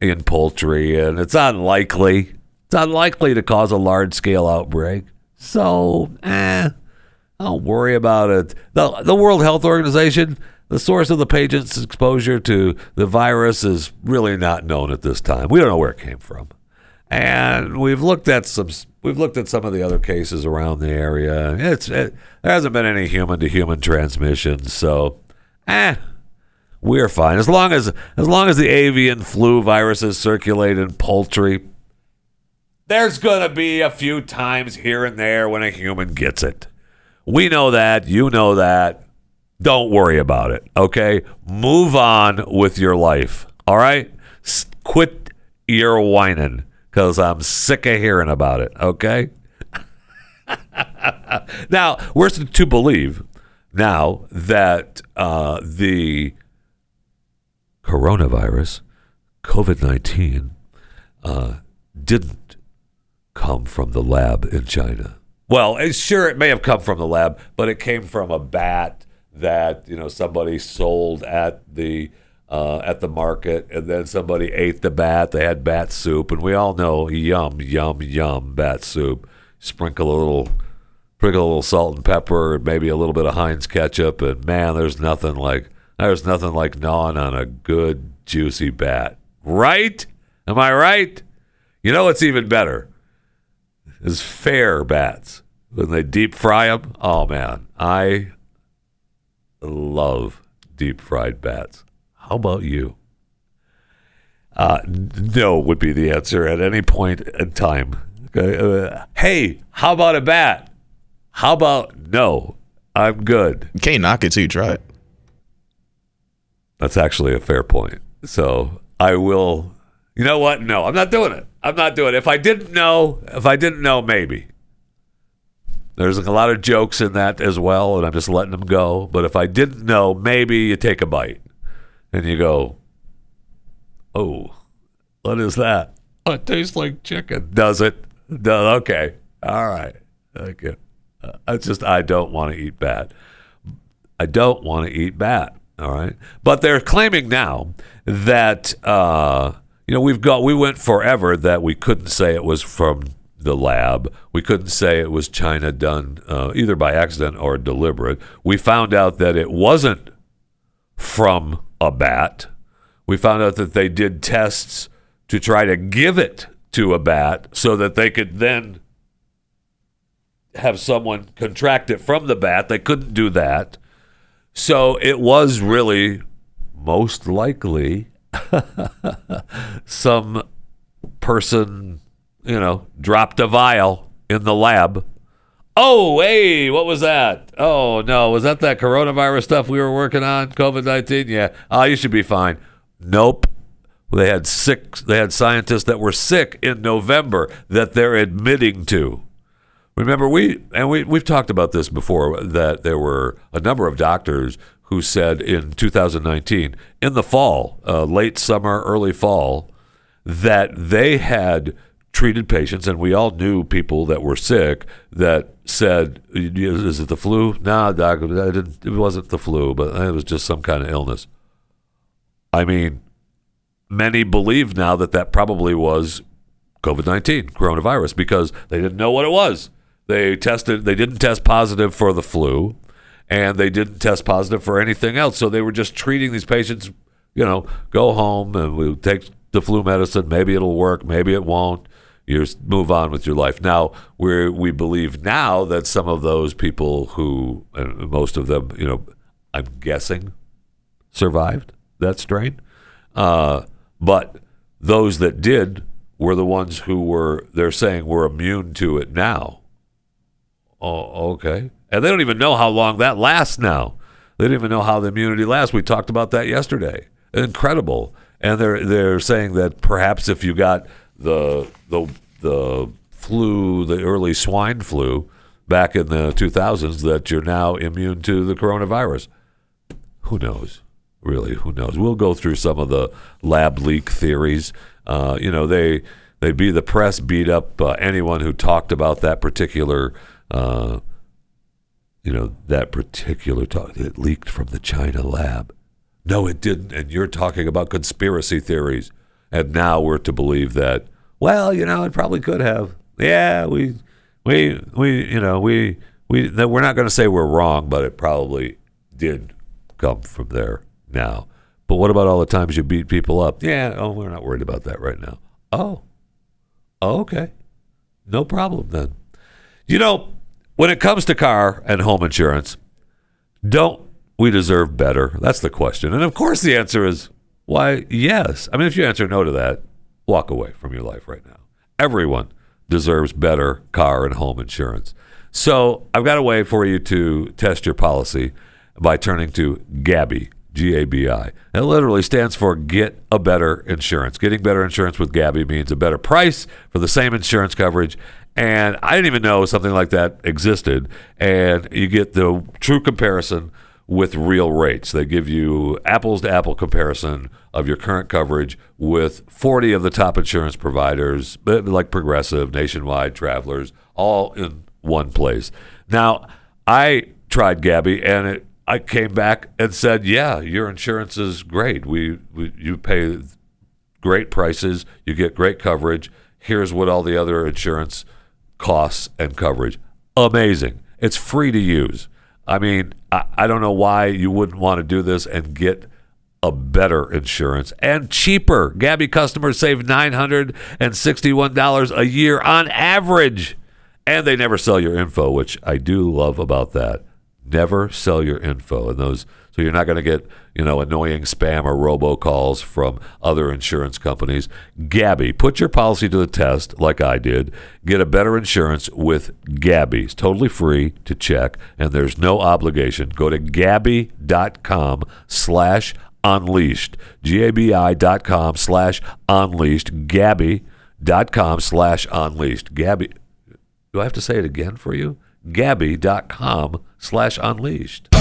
in poultry, and it's unlikely. It's unlikely to cause a large scale outbreak. So, eh, don't worry about it. The the World Health Organization, the source of the patient's exposure to the virus is really not known at this time. We don't know where it came from, and we've looked at some. We've looked at some of the other cases around the area. It's it, there hasn't been any human to human transmission, so eh, we're fine as long as as long as the avian flu viruses circulate in poultry. There's gonna be a few times here and there when a human gets it. We know that. You know that. Don't worry about it. Okay, move on with your life. All right, quit your whining because I'm sick of hearing about it. Okay. now we're to believe now that uh, the coronavirus, COVID 19, uh, didn't come from the lab in China. Well, sure, it may have come from the lab, but it came from a bat that you know somebody sold at the uh, at the market, and then somebody ate the bat. They had bat soup, and we all know yum, yum, yum, bat soup. Sprinkle a little, sprinkle a little salt and pepper, maybe a little bit of Heinz ketchup, and man, there's nothing like there's nothing like gnawing on a good juicy bat, right? Am I right? You know what's even better is fair bats when they deep fry them. Oh man, I love deep fried bats. How about you? Uh, no would be the answer at any point in time. Okay. Uh, hey, how about a bat? How about no? I'm good. You can't knock it till you try it. That's actually a fair point. So I will. You know what? No, I'm not doing it. I'm not doing it. If I didn't know, if I didn't know, maybe. There's a lot of jokes in that as well, and I'm just letting them go. But if I didn't know, maybe you take a bite and you go, "Oh, what is that? Oh, it tastes like chicken." Does it? Does okay? All right. Okay. I just I don't want to eat bat. I don't want to eat bat. All right, but they're claiming now that uh, you know we've got we went forever that we couldn't say it was from the lab. We couldn't say it was China done uh, either by accident or deliberate. We found out that it wasn't from a bat. We found out that they did tests to try to give it to a bat so that they could then have someone contract it from the bat. They couldn't do that. So it was really most likely some person, you know, dropped a vial in the lab. Oh, hey, what was that? Oh, no, was that that coronavirus stuff we were working on? COVID 19? Yeah. Oh, you should be fine. Nope. They had sick they had scientists that were sick in November that they're admitting to. Remember we and we we've talked about this before that there were a number of doctors who said in 2019 in the fall, uh, late summer, early fall, that they had treated patients, and we all knew people that were sick that said, "Is it the flu?" No, doc, it wasn't the flu, but it was just some kind of illness. I mean, many believe now that that probably was COVID 19, coronavirus, because they didn't know what it was. They tested, they didn't test positive for the flu, and they didn't test positive for anything else. So they were just treating these patients, you know, go home and we'll take the flu medicine. Maybe it'll work, maybe it won't. You move on with your life. Now, we we believe now that some of those people who, most of them, you know, I'm guessing, survived that strain. Uh, but those that did were the ones who were, they're saying, were immune to it now. Oh, okay. And they don't even know how long that lasts now. They don't even know how the immunity lasts. We talked about that yesterday. Incredible. And they're they're saying that perhaps if you got the the the flu, the early swine flu back in the 2000s, that you're now immune to the coronavirus. Who knows? Really, who knows? We'll go through some of the lab leak theories. Uh, you know, they they'd be the press beat up uh, anyone who talked about that particular uh, you know, that particular talk, it leaked from the China lab. No, it didn't. And you're talking about conspiracy theories. And now we're to believe that, well, you know, it probably could have. Yeah, we, we, we, you know, we, we, that we're not going to say we're wrong, but it probably did come from there now. But what about all the times you beat people up? Yeah, oh, we're not worried about that right now. Oh okay. No problem then. You know, when it comes to car and home insurance, don't we deserve better? That's the question. And of course, the answer is why, yes. I mean, if you answer no to that, walk away from your life right now. Everyone deserves better car and home insurance. So I've got a way for you to test your policy by turning to Gabi, G A B I. It literally stands for Get a Better Insurance. Getting better insurance with Gabi means a better price for the same insurance coverage and I didn't even know something like that existed. And you get the true comparison with real rates. They give you apples to apple comparison of your current coverage with 40 of the top insurance providers, uh, like Progressive, Nationwide, Travelers, all in one place. Now, I tried Gabi and it, I came back and said, "Yeah, your insurance is great. We, we you pay great prices, you get great coverage. Here's what all the other insurance costs and coverage. Amazing. It's free to use. I mean, I, I don't know why you wouldn't want to do this and get a better insurance and cheaper. Gabi customers save $961 a year on average. And they never sell your info, which I do love about that. Never sell your info. And those so you're not going to get, you know, annoying spam or robocalls from other insurance companies. Gabi, put your policy to the test like I did. Get a better insurance with Gabi. It's totally free to check, and there's no obligation. Go to gabi.com slash unleashed. G-A-B-I dot com slash unleashed. Gabi.com slash unleashed. Gabi, do I have to say it again for you? Gabi.com slash unleashed.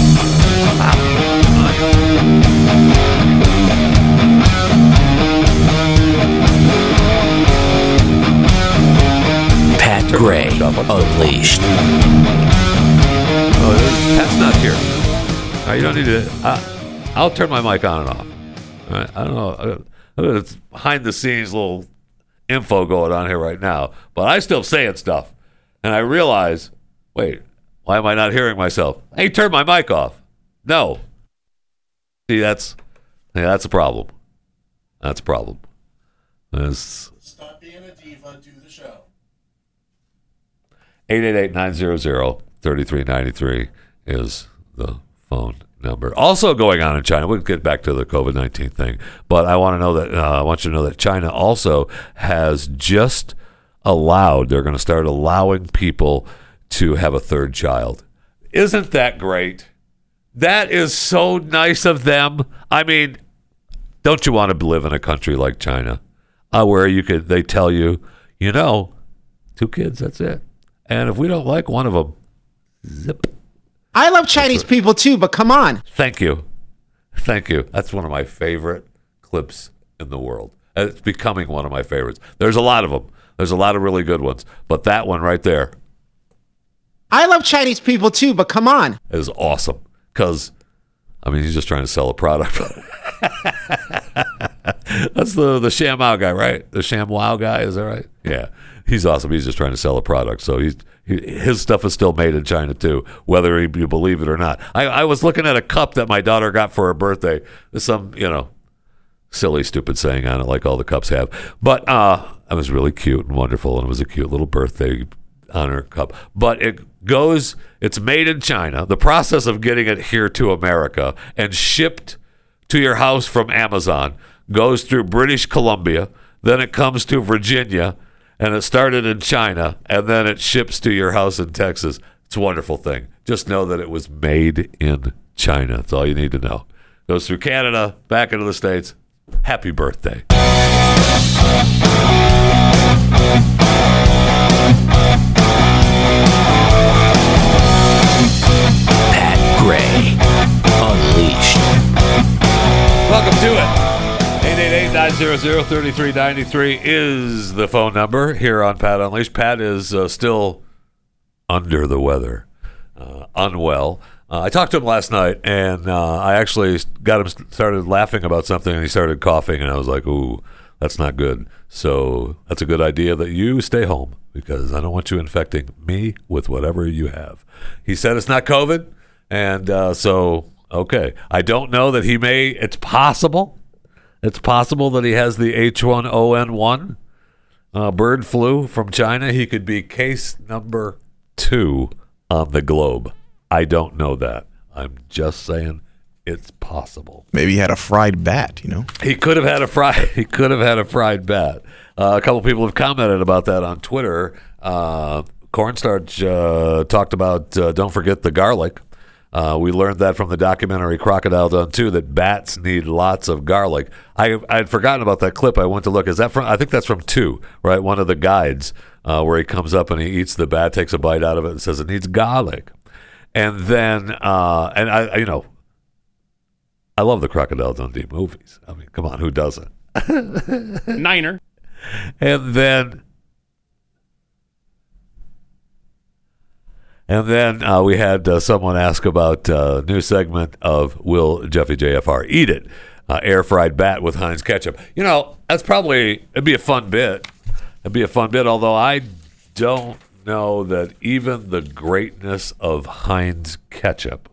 Pat Gray Unleashed. Oh, Pat's not here. All right, you don't need to. Uh, I'll turn my mic on and off. Right, I don't know. Uh, It's behind the scenes little info going on here right now, but I still saying stuff, and I realize, wait, why am I not hearing myself? Hey, turn my mic off. No. See, that's yeah, that's a problem. That's a problem. That's Stop being a diva. Do the show. 888-900-3393 is the phone number. Also going on in China, we'll get back to the COVID-19 thing, but I want to know that uh, I want you to know that China also has just allowed, they're going to start allowing people to have a third child. Isn't that great? That is so nice of them. I mean, don't you want to live in a country like China uh, where you could they tell you, you know, two kids, that's it. And if we don't like one of them, zip. I love Chinese people too, but come on. Thank you. Thank you. That's one of my favorite clips in the world. It's becoming one of my favorites. There's a lot of them. There's a lot of really good ones, but that one right there I love Chinese people too, but come on. is awesome because I mean he's just trying to sell a product. That's the the Sham Wow guy, right? The Sham Wow guy, is that right? Yeah, he's awesome. He's just trying to sell a product, so he's he, his stuff is still made in China too, whether you believe it or not. I, I was looking at a cup that my daughter got for her birthday. Some you know silly, stupid saying on it, like all the cups have. But uh, it was really cute and wonderful, and it was a cute little birthday honor cup. But it goes, it's made in China. The process of getting it here to America and shipped to your house from Amazon goes through British Columbia, then it comes to Virginia, and it started in China, and then it ships to your house in Texas. It's a wonderful thing. Just know that it was made in China. That's all you need to know. Goes through Canada, back into the States. Happy birthday. Gray Unleashed. Welcome to it. 888-900-3393 is the phone number here on Pat Unleashed. Pat is uh, still under the weather, uh, unwell. Uh, I talked to him last night, and uh, I actually got him started laughing about something, and he started coughing, and I was like, "Ooh, that's not good." So that's a good idea that you stay home because I don't want you infecting me with whatever you have. He said it's not COVID, and uh, so okay. I don't know that he may. It's possible. It's possible that he has the H1N1 uh, bird flu from China. He could be case number two on the globe. I don't know that. I'm just saying it's possible. Maybe he had a fried bat, you know? He could have had a fried. He could have had a fried bat. Uh, a couple people have commented about that on Twitter. Uh, Cornstarch uh, talked about. Uh, don't forget the garlic. Uh, we learned that from the documentary Crocodile Done too. That bats need lots of garlic. I I had forgotten about that clip. I went to look. Is that from? I think that's from two. Right, one of the guides uh, where he comes up and he eats the bat, takes a bite out of it, and says it needs garlic. And then, uh, and I, I- you know, I love the Crocodile Dundee movies. I mean, come on, who doesn't? Niner. And then, and then uh, we had uh, someone ask about uh, new segment of Will Jeffy JFR eat it? Uh, air fried bat with Heinz ketchup. You know, that's probably it'd be a fun bit. It'd be a fun bit. Although I don't know that even the greatness of Heinz ketchup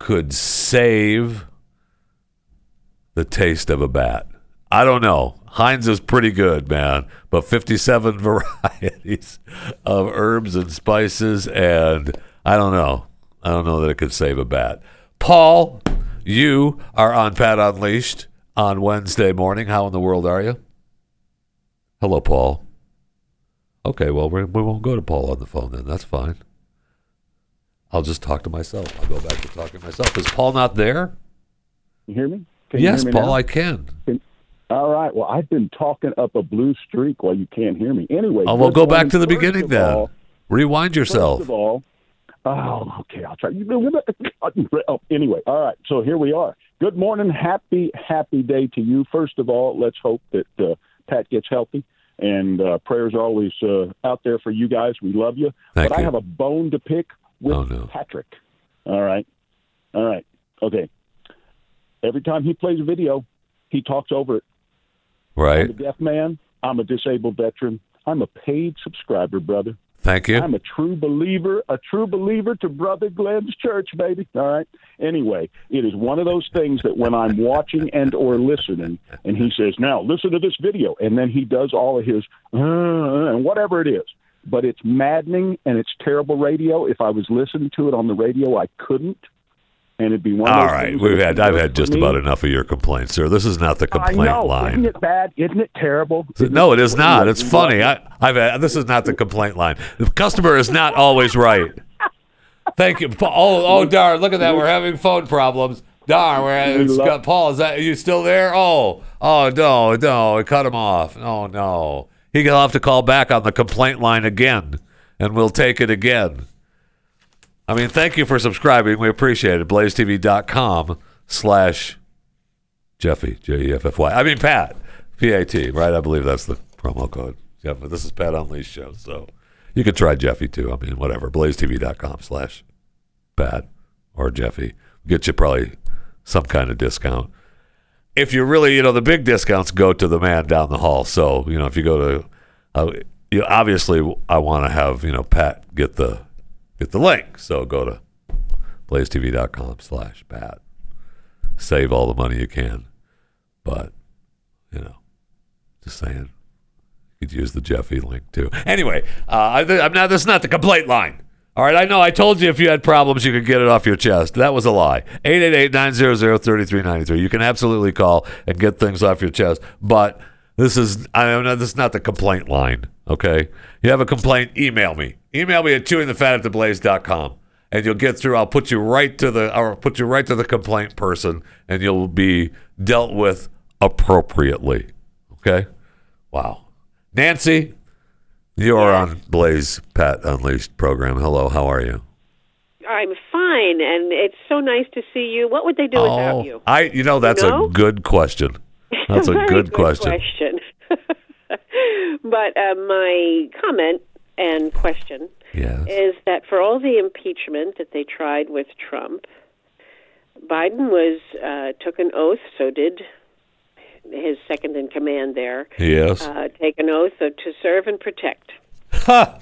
could save the taste of a bat. I don't know. Heinz is pretty good, man, but 57 varieties of herbs and spices, and I don't know. I don't know that it could save a bat. Paul, you are on Pat Unleashed on Wednesday morning. How in the world are you? Hello, Paul. Okay, well, we, we won't go to Paul on the phone then. That's fine. I'll just talk to myself. I'll go back to talking to myself. Is Paul not there? You hear me? Can you yes, hear me Paul, now? I can. All right. Well, I've been talking up a blue streak while you can't hear me. Anyway, Oh, well, go back to the beginning then. all- Rewind yourself. First of all, oh, okay, I'll try. Oh, anyway, all right. So here we are. Good morning. Happy, happy day to you. First of all, let's hope that uh, Pat gets healthy. And uh, prayers are always uh, out there for you guys. We love you. Thank but I have a bone to pick with Oh, no. Patrick. All right. All right. Okay. Every time he plays a video, he talks over it. Right. I'm a deaf man. I'm a disabled veteran. I'm a paid subscriber, brother. Thank you. I'm a true believer, a true believer to Brother Glenn's church, baby. All right. Anyway, it is one of those things that when I'm watching and or listening, and he says, "Now listen to this video," and then he does all of his uh, and whatever it is, but it's maddening and it's terrible radio. If I was listening to it on the radio, I couldn't, and it'd be one. All right, we've had I've had just me. about enough of your complaints, sir. This is not the complaint I know. line. Isn't it bad? Isn't it terrible? No, it is not. It's funny. I, I've had, this is not the complaint line. The customer is not always right. Thank you. Oh, oh, darn! Look at that. We're having phone problems. Darn, we're We it's love- got, Paul. Is that are you still there? Oh, oh no, no, I cut him off. Oh no, he'll have to call back on the complaint line again, and we'll take it again. I mean, thank you for subscribing. We appreciate it. BlazeTV.com slash Jeffy, J E F F Y. I mean, Pat, P A T, right? I believe that's the promo code. Jeff, this is Pat Unleashed Show. So you can try Jeffy too. I mean, whatever. BlazeTV.com slash Pat or Jeffy. Get you probably some kind of discount. If you really, you know, the big discounts go to the man down the hall. So, you know, if you go to, uh, you obviously, I want to have, you know, Pat get the get the link. So go to blazetv.com slash Pat. Save all the money you can. But, you know, just saying. You could use the Jeffy link too. Anyway, uh, I, I'm not, this is not the complaint line. All right, I know I told you if you had problems, you could get it off your chest. That was a lie. 888-900-3393. You can absolutely call and get things off your chest, but this is I don't know, this is not the complaint line, okay? You have a complaint, email me. Email me at chewingthefat and you'll get through. I'll put you right to the or put you right to the complaint person and you'll be dealt with appropriately. Okay? Wow. Nancy, you're on Blaze Pat Unleashed program. Hello, how are you? I'm fine, and it's so nice to see you. What would they do without oh, you? Oh, I you know that's know? a good question. That's a Very good, question. question. but uh, my comment and question Yes. is that for all the impeachment that they tried with Trump, Biden was uh, took an oath. So did his second in command there. Yes. Uh, take an oath to serve and protect.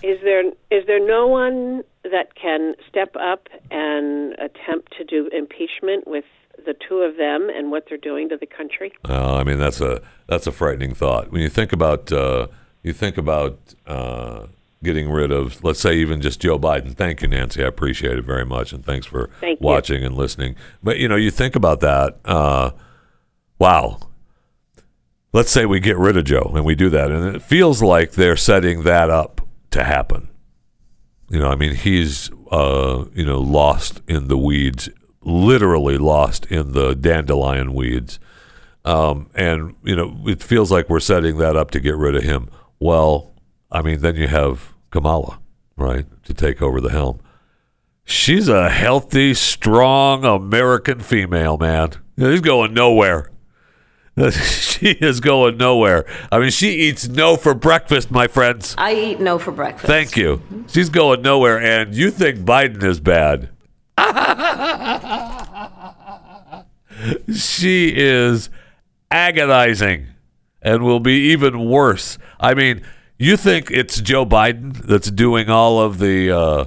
Is there is there no one that can step up and attempt to do impeachment with the two of them and what they're doing to the country? Uh, I mean, that's a that's a frightening thought. When you think about uh, you think about uh, getting rid of, let's say, even just Joe Biden. Thank you, Nancy. I appreciate it very much, and thanks for Thank you. watching and listening. But you know, you think about that. Uh, wow. Let's say we get rid of Joe, and we do that, and it feels like they're setting that up to happen. You know, I mean, he's uh, you know lost in the weeds, literally lost in the dandelion weeds, um, and you know it feels like we're setting that up to get rid of him. Well, I mean, then you have Kamala, right, to take over the helm. She's a healthy, strong American female, man. She's going nowhere. she is going nowhere. I mean, she eats no for breakfast, my friends. I eat no for breakfast. Thank you. She's going nowhere, and you think Biden is bad. she is agonizing and will be even worse. I mean, you think it's Joe Biden that's doing all of the. Uh,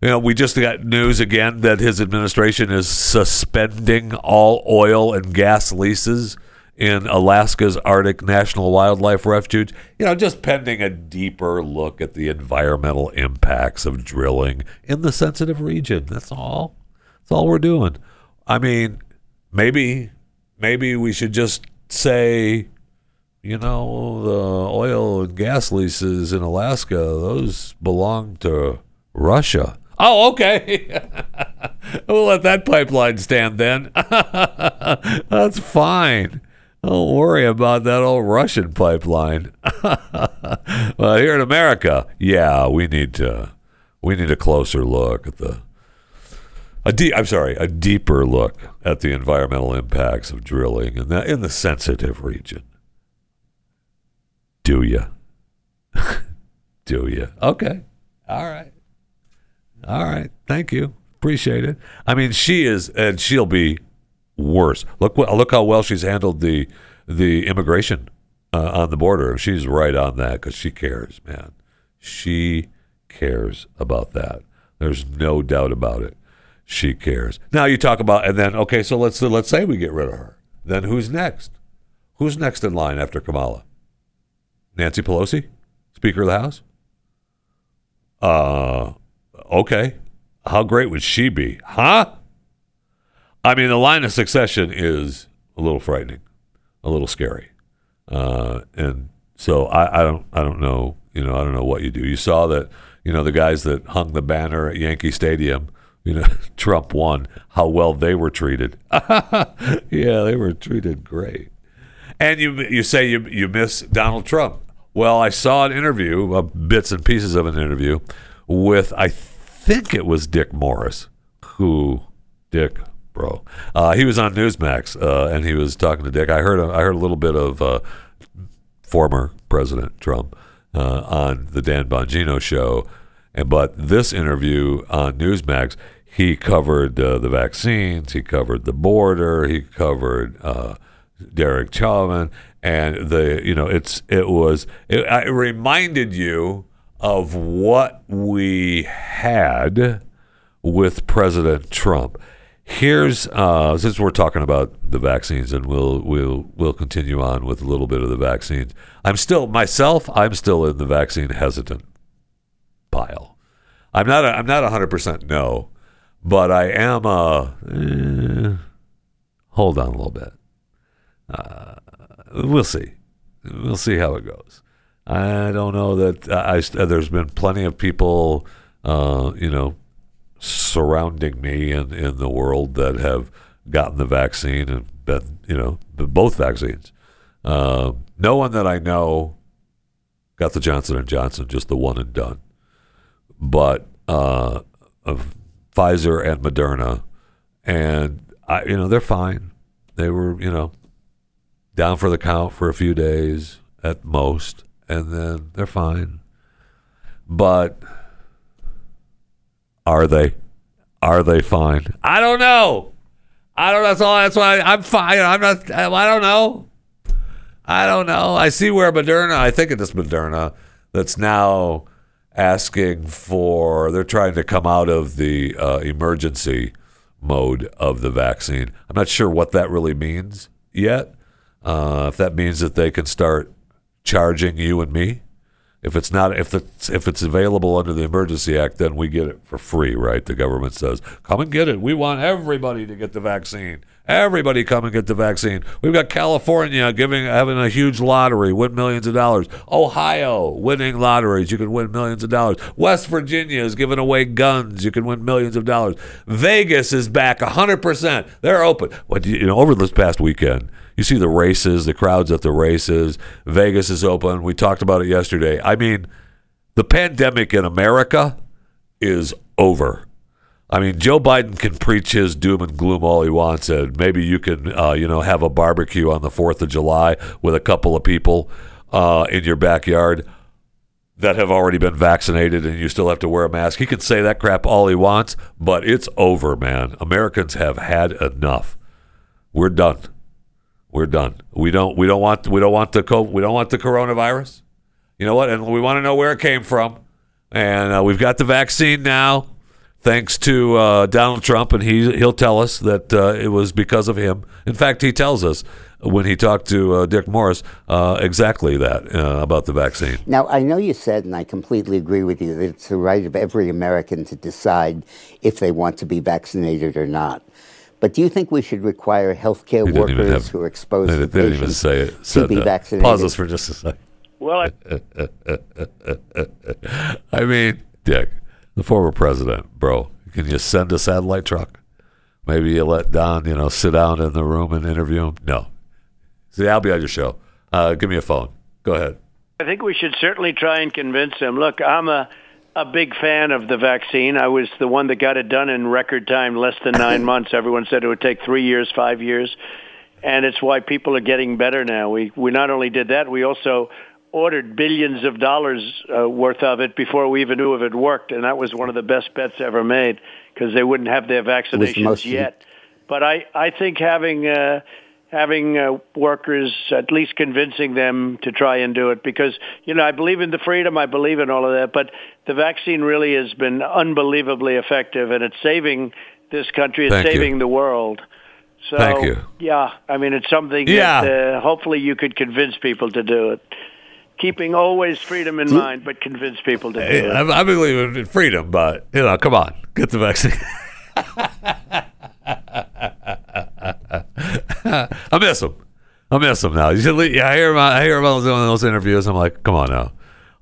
you know, we just got news again that his administration is suspending all oil and gas leases in Alaska's Arctic National Wildlife Refuge. You know, just pending a deeper look at the environmental impacts of drilling in the sensitive region. That's all. That's all we're doing. I mean, maybe, maybe we should just say, you know, the oil and gas leases in Alaska, those belong to Russia. Oh, okay. we'll let that pipeline stand then. That's fine. Don't worry about that old Russian pipeline. well, here in America, yeah, we need to we need a closer look at the a deep, I'm sorry, a deeper look at the environmental impacts of drilling in the in the sensitive region. Do you? Do you? Okay. All right. All right. Thank you. Appreciate it. I mean, she is, and she'll be worse. Look, look how well she's handled the the immigration uh, on the border. She's right on that because she cares, man. She cares about that. There's no doubt about it. She cares. Now you talk about, and then okay, so let's let's say we get rid of her. Then who's next? Who's next in line after Kamala? Nancy Pelosi, Speaker of the House. Uh, okay. How great would she be, huh? I mean, the line of succession is a little frightening, a little scary, uh, and so I, I don't, I don't know, you know, I don't know what you do. You saw that, you know, the guys that hung the banner at Yankee Stadium, you know, Trump won. How well they were treated. yeah, they were treated great. And you you say you you miss Donald Trump. Well, I saw an interview, uh, bits and pieces of an interview with I think it was Dick Morris, who Dick, bro, uh, he was on Newsmax uh, and he was talking to Dick. I heard I heard a little bit of uh, former President Trump uh, on the Dan Bongino show, and but this interview on Newsmax, he covered uh, the vaccines, he covered the border, he covered uh, Derek Chauvin, and the you know it's it was it, it reminded you of what we had with President Trump. Here's uh, since we're talking about the vaccines, and we'll we'll we'll continue on with a little bit of the vaccines. I'm still myself. I'm still in the vaccine hesitant pile. I'm not. A, I'm not 100 percent no, but I am. Uh, eh, hold on a little bit. Uh, we'll see. We'll see how it goes. I don't know that I, I there's been plenty of people, uh, you know, surrounding me in, in the world that have gotten the vaccine and been, you know, both vaccines. Uh, no one that I know got the Johnson and Johnson, just the one and done. But uh, of Pfizer and Moderna, and I, you know, they're fine. They were, you know, down for the count for a few days at most, and then they're fine. But are they? Are they fine? I don't know. I don't know. That's all. That's why I'm fine. I'm not. I don't know. I don't know. I see where Moderna. I think it is Moderna that's now asking for. They're trying to come out of the uh, emergency mode of the vaccine. I'm not sure what that really means yet. Uh, if that means that they can start charging you and me, if it's not, if it's if it's available under the Emergency Act, then we get it for free, right? The government says, "Come and get it. We want everybody to get the vaccine. Everybody come and get the vaccine." We've got California giving having a huge lottery, win millions of dollars. Ohio winning lotteries, you can win millions of dollars. West Virginia is giving away guns, you can win millions of dollars. Vegas is back 100%. They're open. What you know over this past weekend? You see the races, the crowds at the races. Vegas is open. We talked about it yesterday. I mean, the pandemic in America is over. I mean, Joe Biden can preach his doom and gloom all he wants, and maybe you can, uh, you know, have a barbecue on the Fourth of July with a couple of people uh, in your backyard that have already been vaccinated, and you still have to wear a mask. He can say that crap all he wants, but it's over, man. Americans have had enough. We're done. We're done. We don't. We don't want. We don't want the. co- We don't want the coronavirus. You know what? And we want to know where it came from. And uh, we've got the vaccine now, thanks to uh, Donald Trump, and he he'll tell us that uh, it was because of him. In fact, he tells us when he talked to uh, Dick Morris uh, exactly that uh, about the vaccine. Now, I know you said, and I completely agree with you, that it's the right of every American to decide if they want to be vaccinated or not. But do you think we should require healthcare He didn't even workers have- who are exposed They, to they didn't even say it. to be that. vaccinated? Pause this for just a second. Well, I mean, Dick, the former president, bro, can you send a satellite truck? Maybe you let Don, you know, sit down in the room and interview him? No. See, I'll be on your show. Uh, give me a phone. Go ahead. I think we should certainly try and convince him. Look, I'm a a big fan of the vaccine. I was the one that got it done in record time, less than nine months. Everyone said it would take three years, five years, and it's why people are getting better now. We we not only did that, we also ordered billions of dollars uh, worth of it before we even knew if it worked, and that was one of the best bets ever made because they wouldn't have their vaccinations yet. But I, I think having uh, having uh, workers at least convincing them to try and do it because you know I believe in the freedom, I believe in all of that, but the vaccine really has been unbelievably effective, and it's saving this country, it's Thank you. saving the world. So Thank you. yeah, I mean it's something Yeah. that uh, hopefully you could convince people to do it. Keeping always freedom in mind, but convince people to do Hey, it. I, I believe in freedom, but you know, come on, get the vaccine. I miss him. I miss him now. You should leave, yeah, I hear him. I hear him on those interviews. I'm like, come on now,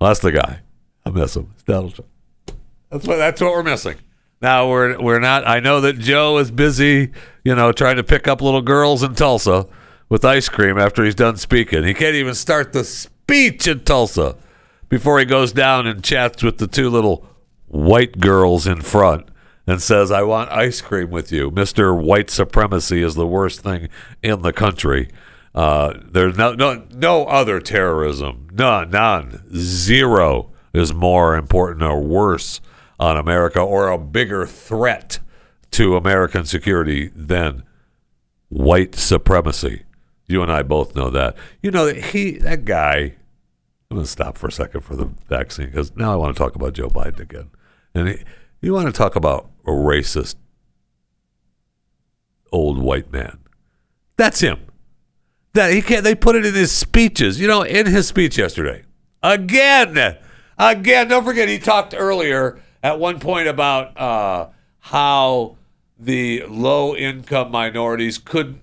well, that's the guy. I miss him. It's Donald Trump. That's what that's what we're missing. Now we're we're not. I know that Joe is busy, you know, trying to pick up little girls in Tulsa with ice cream after he's done speaking. He can't even start the speech in Tulsa before he goes down and chats with the two little white girls in front and says, "I want ice cream with you." Mister White supremacy is the worst thing in the country. Uh, there's no no no other terrorism. None, none, zero is more important or worse on America or a bigger threat to American security than white supremacy. You and I both know that. You know that he that guy. I'm going to stop for a second for the vaccine because now I want to talk about Joe Biden again. And he, you want to talk about a racist old white man. That's him. That he can't. They put it in his speeches. You know, in his speech yesterday. Again, again. Don't forget, he talked earlier at one point about uh, how the low-income minorities couldn't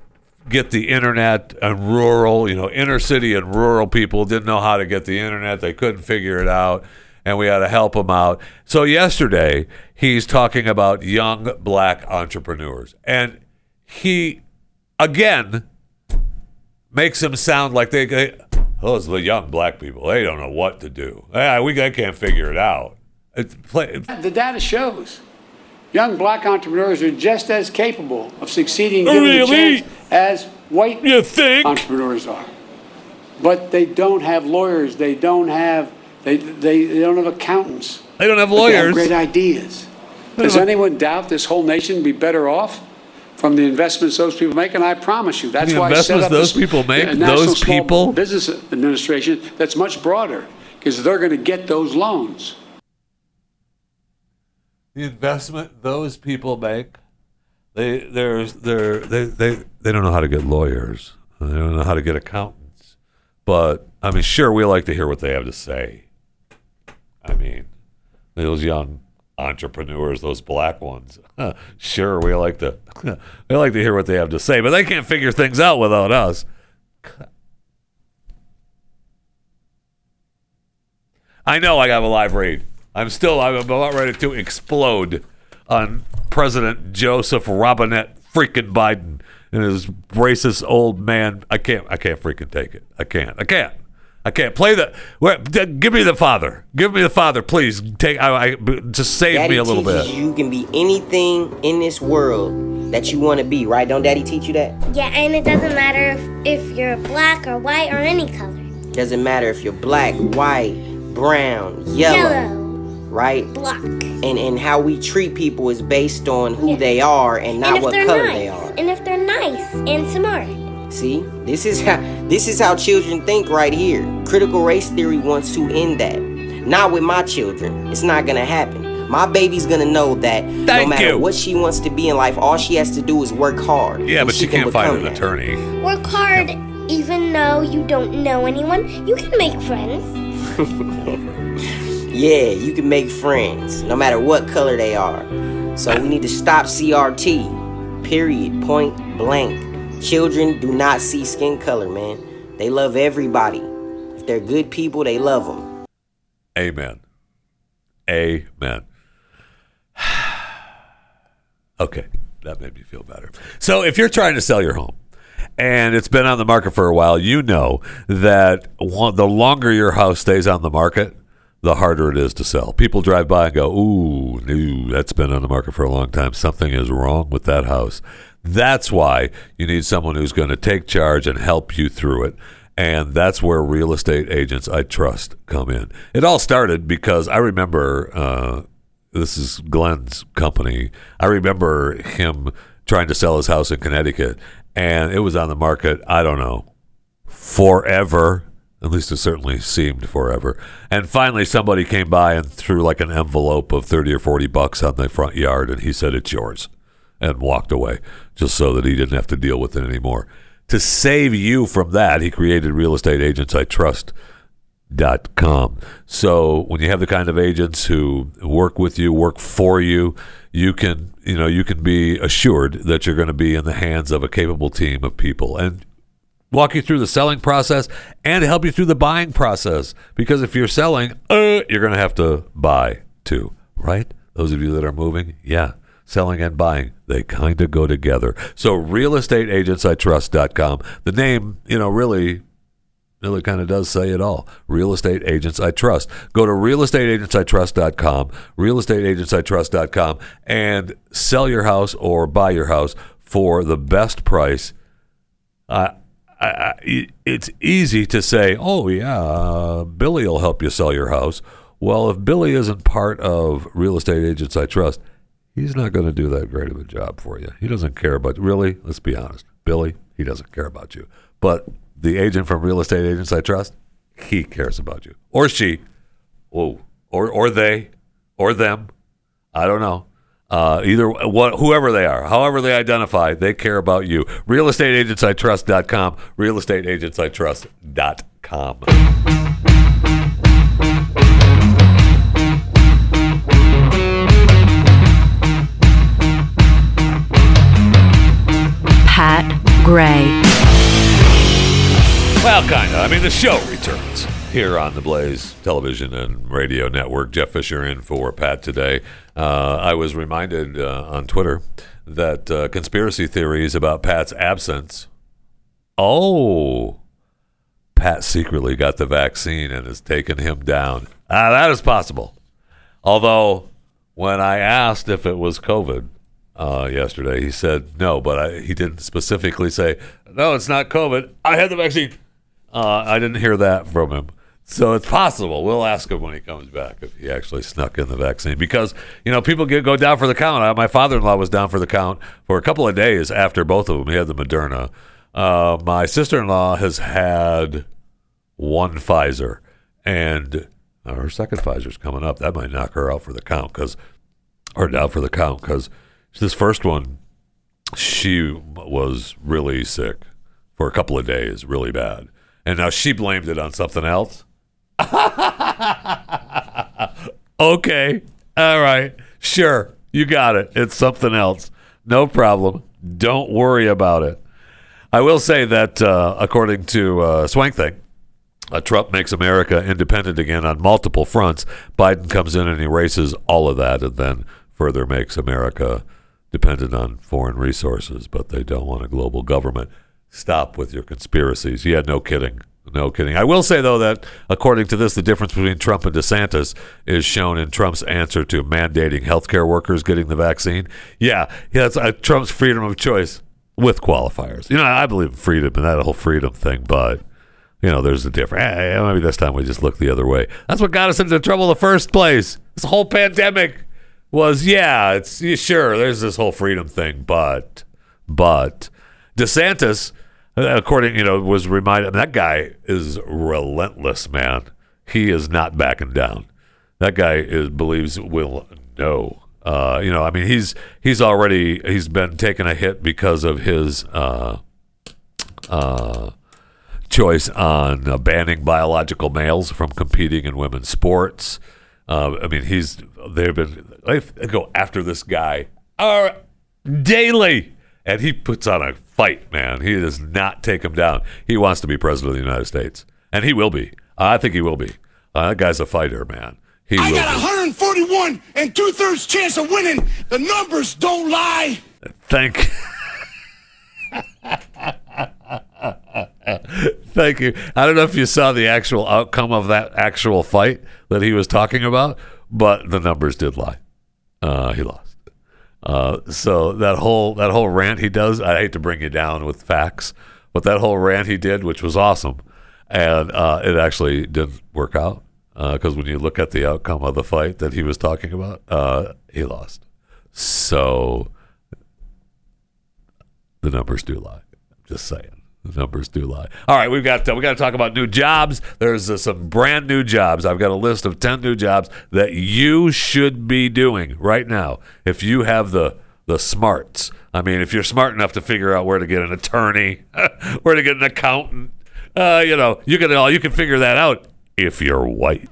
get the internet and rural, you know, inner city and rural people didn't know how to get the internet. They couldn't figure it out, and we had to help them out. So yesterday, he's talking about young black entrepreneurs, and he again makes them sound like they, they those the young black people. They don't know what to do. Yeah, we they can't figure it out. It's play, The data shows young black entrepreneurs are just as capable of succeeding Oh, given the really? chance as white You think? entrepreneurs are. But they don't have lawyers. They don't have they they, they don't have accountants. They don't have lawyers. great ideas. Does anyone doubt this whole nation would be better off from the investments those people make? And I promise you, that's The why I set up those this, people make, National those Small people- Business Administration that's much broader because they're going to get those loans. The investment those people make they there's they're, they they they don't know how to get lawyers. They don't know how to get accountants. But i mean sure we like to hear what they have to say. I mean those young entrepreneurs those black ones sure we like to we like to hear what they have to say but they can't figure things out without us. I know I have a live read. I'm still I'm about ready to explode on President Joseph Robinette freaking Biden and his racist old man. I can't I can't freaking take it. I can't. I can't. I can't play the. Where, d- give me the father. Give me the father, please. Take. I, I just save Daddy me a little bit. you you can be anything in this world that you want to be, right? Don't Daddy teach you that? Yeah, and it doesn't matter if, if you're black or white or any color. Doesn't matter if you're black, white, brown, yellow, Yellow. Right? Black. And and how we treat people is based on who they are and not and if what they're color nice. they are. And if they're nice and smart. See, this is how this is how children think right here. Critical race theory wants to end that. Not with my children. It's not gonna happen. My baby's gonna know that no matter you. what she wants to be in life, all she has to do is work hard. Yeah, but she you can't find become an that. attorney. Work hard even though you don't know anyone. You can make friends. Yeah, you can make friends no matter what color they are. So we need to stop CRT. Period. Point blank. Children do not see skin color, man. They love everybody. If they're good people, they love them. Amen. Amen. okay, that made me feel better. So, if you're trying to sell your home and it's been on the market for a while, you know that the longer your house stays on the market, the harder it is to sell. People drive by and go, "Ooh, no, that's been on the market for a long time. Something is wrong with that house." That's why you need someone who's going to take charge and help you through it. And that's where real estate agents I trust come in. It all started because I remember uh, this is Glenn's company. I remember him trying to sell his house in Connecticut, and it was on the market, I don't know, forever. At least it certainly seemed forever. And finally, somebody came by and threw like an envelope of 30 or 40 bucks on the front yard, and he said, It's yours, and walked away just so that he didn't have to deal with it anymore. To save you from that, he created Real Estate Agents I Trust dot com. So when you have the kind of agents who work with you, work for you, you can you know you can be assured that you're going to be in the hands of a capable team of people and walk you through the selling process and help you through the buying process. Because if you're selling, uh, you're going to have to buy too, right? Those of you that are moving, yeah. Selling and buying, they kind of go together. So, realestateagentsitrust.com. The name, you know, really really kind of does say it all. Real estate agents I trust. Go to realestateagentsitrust.com, realestateagentsitrust.com, and sell your house or buy your house for the best price. Uh, It's easy to say, oh, yeah, uh, Billy will help you sell your house. Well, if Billy isn't part of Real Estate Agents I Trust, he's not going to do that great of a job for you. He doesn't care about, really, let's be honest. Billy, he doesn't care about you. But the agent from Real Estate Agents I Trust, he cares about you. Or she. Whoa. Or, or they. Or them. I don't know. Uh, either what, whoever they are, however they identify, they care about you. RealestateAgentsITrust.com. RealestateAgentsITrust.com. Pat Gray. Well, kind of. I mean, the show returns here on the Blaze Television and Radio Network. Jeff Fisher in for Pat today. Uh, I was reminded uh, on Twitter that uh, conspiracy theories about Pat's absence. Oh, Pat secretly got the vaccine and has taken him down. Ah, that is possible. Although, when I asked if it was COVID uh, yesterday, he said no, but I, he didn't specifically say, no, it's not COVID. I had the vaccine. Uh, I didn't hear that from him. So it's possible. We'll ask him when he comes back if he actually snuck in the vaccine because you know people get go down for the count. Uh, my father-in-law was down for the count for a couple of days after both of them. He had the Moderna. Uh, my sister-in-law has had one Pfizer, and uh, her second Pfizer's coming up. That might knock her out for the count because, or down for the count because this first one, she was really sick for a couple of days, really bad, and now she blamed it on something else. okay. All right. Sure. You got it. It's something else. No problem. Don't worry about it. I will say that uh, according to uh, Swank Thing, uh, Trump makes America independent again on multiple fronts. Biden comes in and erases all of that and then further makes America dependent on foreign resources, but they don't want a global government. Stop with your conspiracies. Yeah, no kidding. No kidding. I will say, though, that according to this, the difference between Trump and DeSantis is shown in Trump's answer to mandating healthcare workers getting the vaccine. Yeah, yeah that's uh, Trump's freedom of choice with qualifiers. You know, I believe in freedom and that whole freedom thing, but, you know, there's a difference. Eh, maybe this time we just look the other way. That's what got us into trouble in the first place. This whole pandemic was, yeah, it's sure, there's this whole freedom thing, but, but DeSantis according you know was reminded that guy is relentless man. He is not backing down. That guy is believes will know. Uh, you know i mean he's he's already he's been taking a hit because of his uh, uh, choice on uh, banning biological males from competing in women's sports. Uh, i mean he's they've been they go after this guy uh, daily. And he puts on a fight, man. He does not take him down. He wants to be president of the United States, and he will be. I think he will be. Uh, that guy's a fighter, man. He I will got be. 141 and two thirds chance of winning. The numbers don't lie. Thank. Thank you. I don't know if you saw the actual outcome of that actual fight that he was talking about, but the numbers did lie. Uh, he lost. Uh, so that whole that whole rant he does, I hate to bring you down with facts, but that whole rant he did, which was awesome, and uh, it actually didn't work out because when you look at the outcome of the fight that he was talking about, uh, he lost. So the numbers do lie. Just saying. Numbers do lie. All right, we've got uh, we got to talk about new jobs. There's uh, some brand new jobs. I've got a list of ten new jobs that you should be doing right now if you have the the smarts. I mean, if you're smart enough to figure out where to get an attorney, where to get an accountant, uh, you know, you can all you can figure that out if you're white.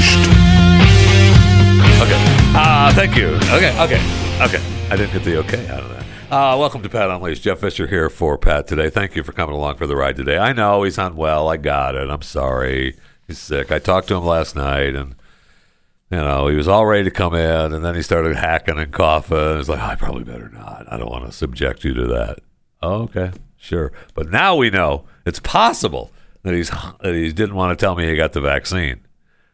Unleashed. Okay. Uh, thank you. Okay, okay, okay. I didn't get the okay out of that. Uh, welcome to Pat Unleashed. Jeff Fisher here for Pat today. Thank you for coming along for the ride today. I know he's unwell. I got it. I'm sorry. He's sick. I talked to him last night and you know, he was all ready to come in, and then he started hacking and coughing. He's like, I probably better not. I don't want to subject you to that. Oh, okay, sure. But now we know it's possible that he's that he didn't want to tell me he got the vaccine,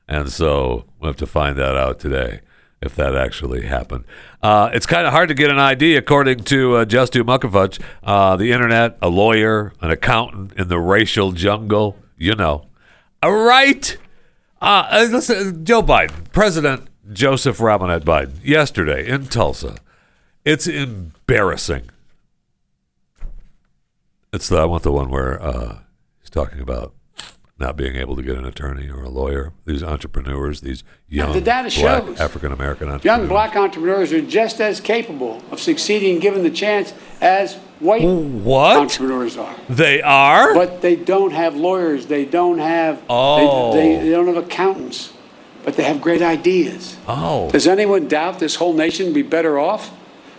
and so we'll have to find that out today if that actually happened. Uh, it's kind of hard to get an ID, according to uh, Justu Muckafudge, uh, the internet, a lawyer, an accountant in the racial jungle. You know, all right. Uh, uh, listen, Joe Biden, President Joseph Robinette Biden, yesterday in Tulsa. It's embarrassing. It's the I want the one where uh, he's talking about not being able to get an attorney or a lawyer. These entrepreneurs, these young the data black African American entrepreneurs. Young black entrepreneurs are just as capable of succeeding given the chance as white What? entrepreneurs are. They are. But they don't have lawyers. They don't have. Oh. They, they, oh. they don't have accountants. But they have great ideas. Oh. Does anyone doubt this whole nation would be better off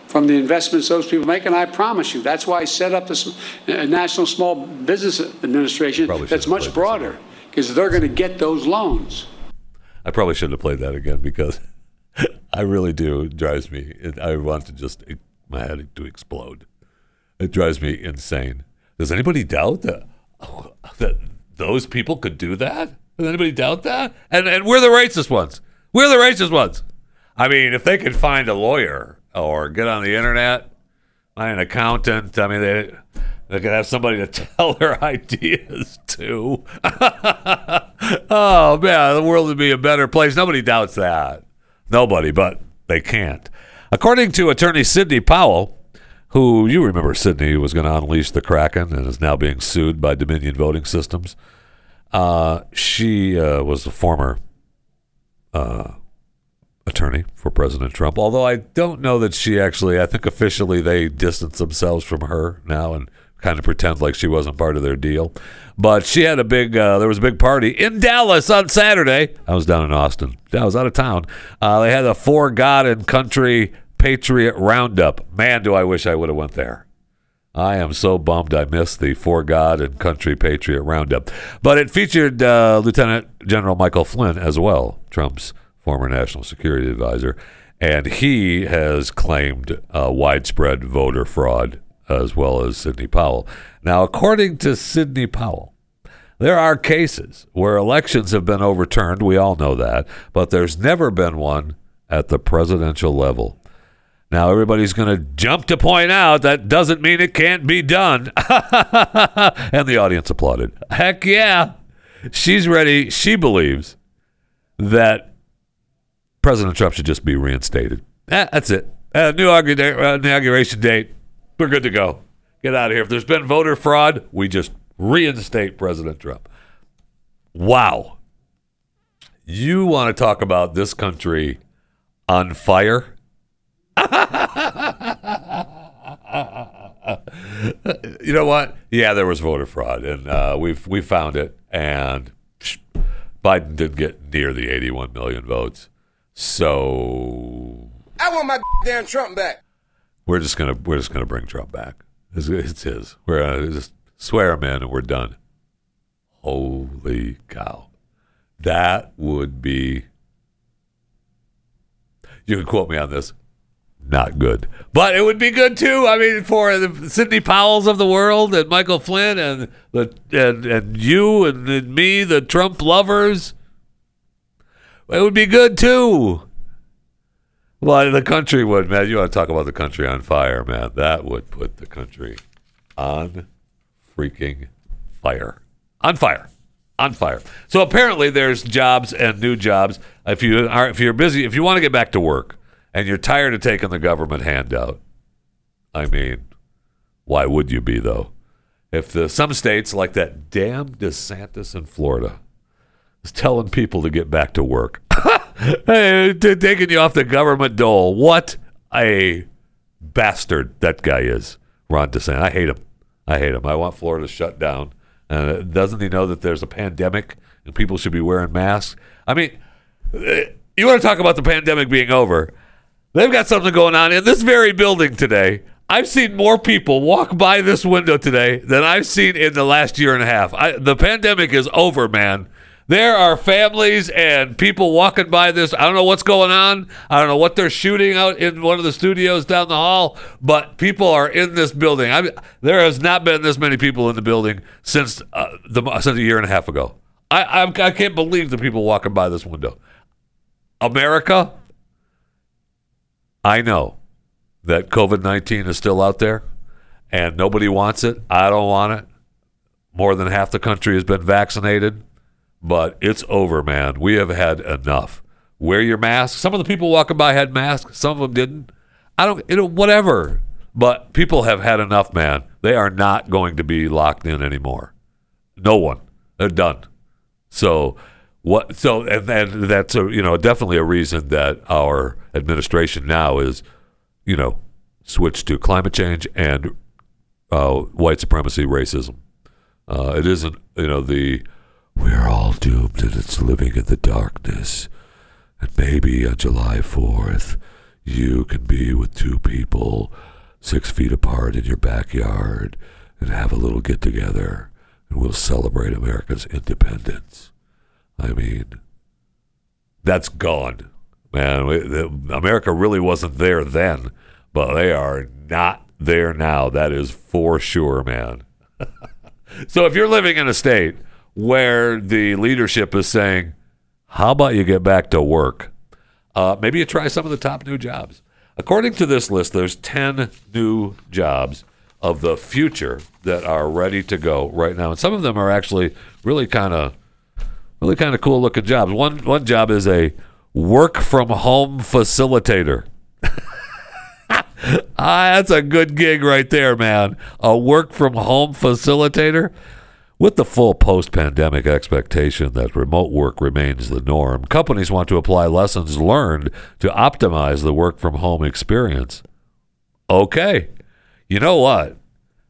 from the investments those people make? And I promise you, that's why I set up this uh, National Small Business Administration that's much broader because they're going to get those loans. I probably shouldn't have played that again because I really do. It drives me. It, I want to just my head to explode. It drives me insane. Does anybody doubt that that those people could do that? Does anybody doubt that? And and we're the racist ones. We're the racist ones. I mean, if they could find a lawyer or get on the internet, find an accountant. I mean, they they could have somebody to tell their ideas to. oh man, the world would be a better place. Nobody doubts that. Nobody, but they can't. According to attorney Sidney Powell, who you remember Sidney was going to unleash the Kraken and is now being sued by Dominion Voting Systems. Uh, she uh, was a former uh, attorney for President Trump, although I don't know that she actually, I think officially they distance themselves from her now and kind of pretend like she wasn't part of their deal. But she had a big, uh, there was a big party in Dallas on Saturday. I was down in Austin. I was out of town. Uh, they had a For God and Country Patriot Roundup. Man, do I wish I would have went there. I am so bummed I missed the For God and Country Patriot Roundup. But it featured uh, Lieutenant General Michael Flynn as well, Trump's former national security advisor. And he has claimed uh, widespread voter fraud as well as Sidney Powell. Now, according to Sidney Powell, there are cases where elections have been overturned. We all know that. But there's never been one at the presidential level. Now, everybody's going to jump to point out that doesn't mean it can't be done. and the audience applauded. Heck yeah. She's ready. She believes that President Trump should just be reinstated. Eh, that's it. Uh, new uh, inauguration date. We're good to go. Get out of here. If there's been voter fraud, we just reinstate President Trump. Wow. You want to talk about this country on fire? you know what? Yeah, there was voter fraud, and uh, we've we found it. And Biden didn't get near the 81 million votes, so I want my damn Trump back. we're just gonna we're just gonna bring Trump back. It's, it's his. We're gonna just swear him in, and we're done. Holy cow! That would be. You can quote me on this. Not good, but it would be good too. I mean, for the Sidney Powell's of the world and Michael Flynn and the and and you and, and me, the Trump lovers. It would be good too. Well, the country would, man. You want to talk about the country on fire, man? That would put the country on freaking fire. On fire. On fire. So apparently there's jobs and new jobs. If you are if you're busy, if you want to get back to work and you're tired of taking the government handout, I mean, why would you be though? If the some states like that damn DeSantis in Florida telling people to get back to work. hey, taking you off the government dole. What a bastard that guy is, Ron DeSantis. I hate him. I hate him. I want Florida shut down. Uh, doesn't he know that there's a pandemic and people should be wearing masks? I mean, eh, you want to talk about the pandemic being over? They've got something going on in this very building today. I've seen more people walk by this window today than I've seen in the last year and a half. I, the pandemic is over, man. There are families and people walking by this. I don't know what's going on. I don't know what they're shooting out in one of the studios down the hall, but people are in this building. I there has not been this many people in the building since uh, the since a year and a half ago. I, I I can't believe the people walking by this window. America, I know that COVID 19 is still out there and nobody wants it. I don't want it. More than half the country has been vaccinated, but it's over, man. We have had enough. Wear your mask. Some of the people walking by had masks, some of them didn't. I don't, you know, whatever. But people have had enough, man. They are not going to be locked in anymore. No one. They're done. So, what? So, and, and that's a you know definitely a reason that our administration now is you know, switch to climate change and uh, white supremacy, racism. Uh, it isn't, you know, the we're all doomed and it's living in the darkness. And maybe on July 4th, you can be with two people six feet apart in your backyard and have a little get together and we'll celebrate America's independence. I mean, that's gone man. We, the, America really wasn't there then, but they are not there now. That is for sure, man. so if you're living in a state where the leadership is saying, "How about you get back to work?" Uh, maybe you try some of the top new jobs. According to this list, there's 10 new jobs of the future that are ready to go right now, and some of them are actually really kind of, really kind of cool looking jobs. One one job is a work from home facilitator. ah, that's a good gig right there, man. A work from home facilitator. With the full post pandemic expectation that remote work remains the norm, companies want to apply lessons learned to optimize the work from home experience. Okay. You know what?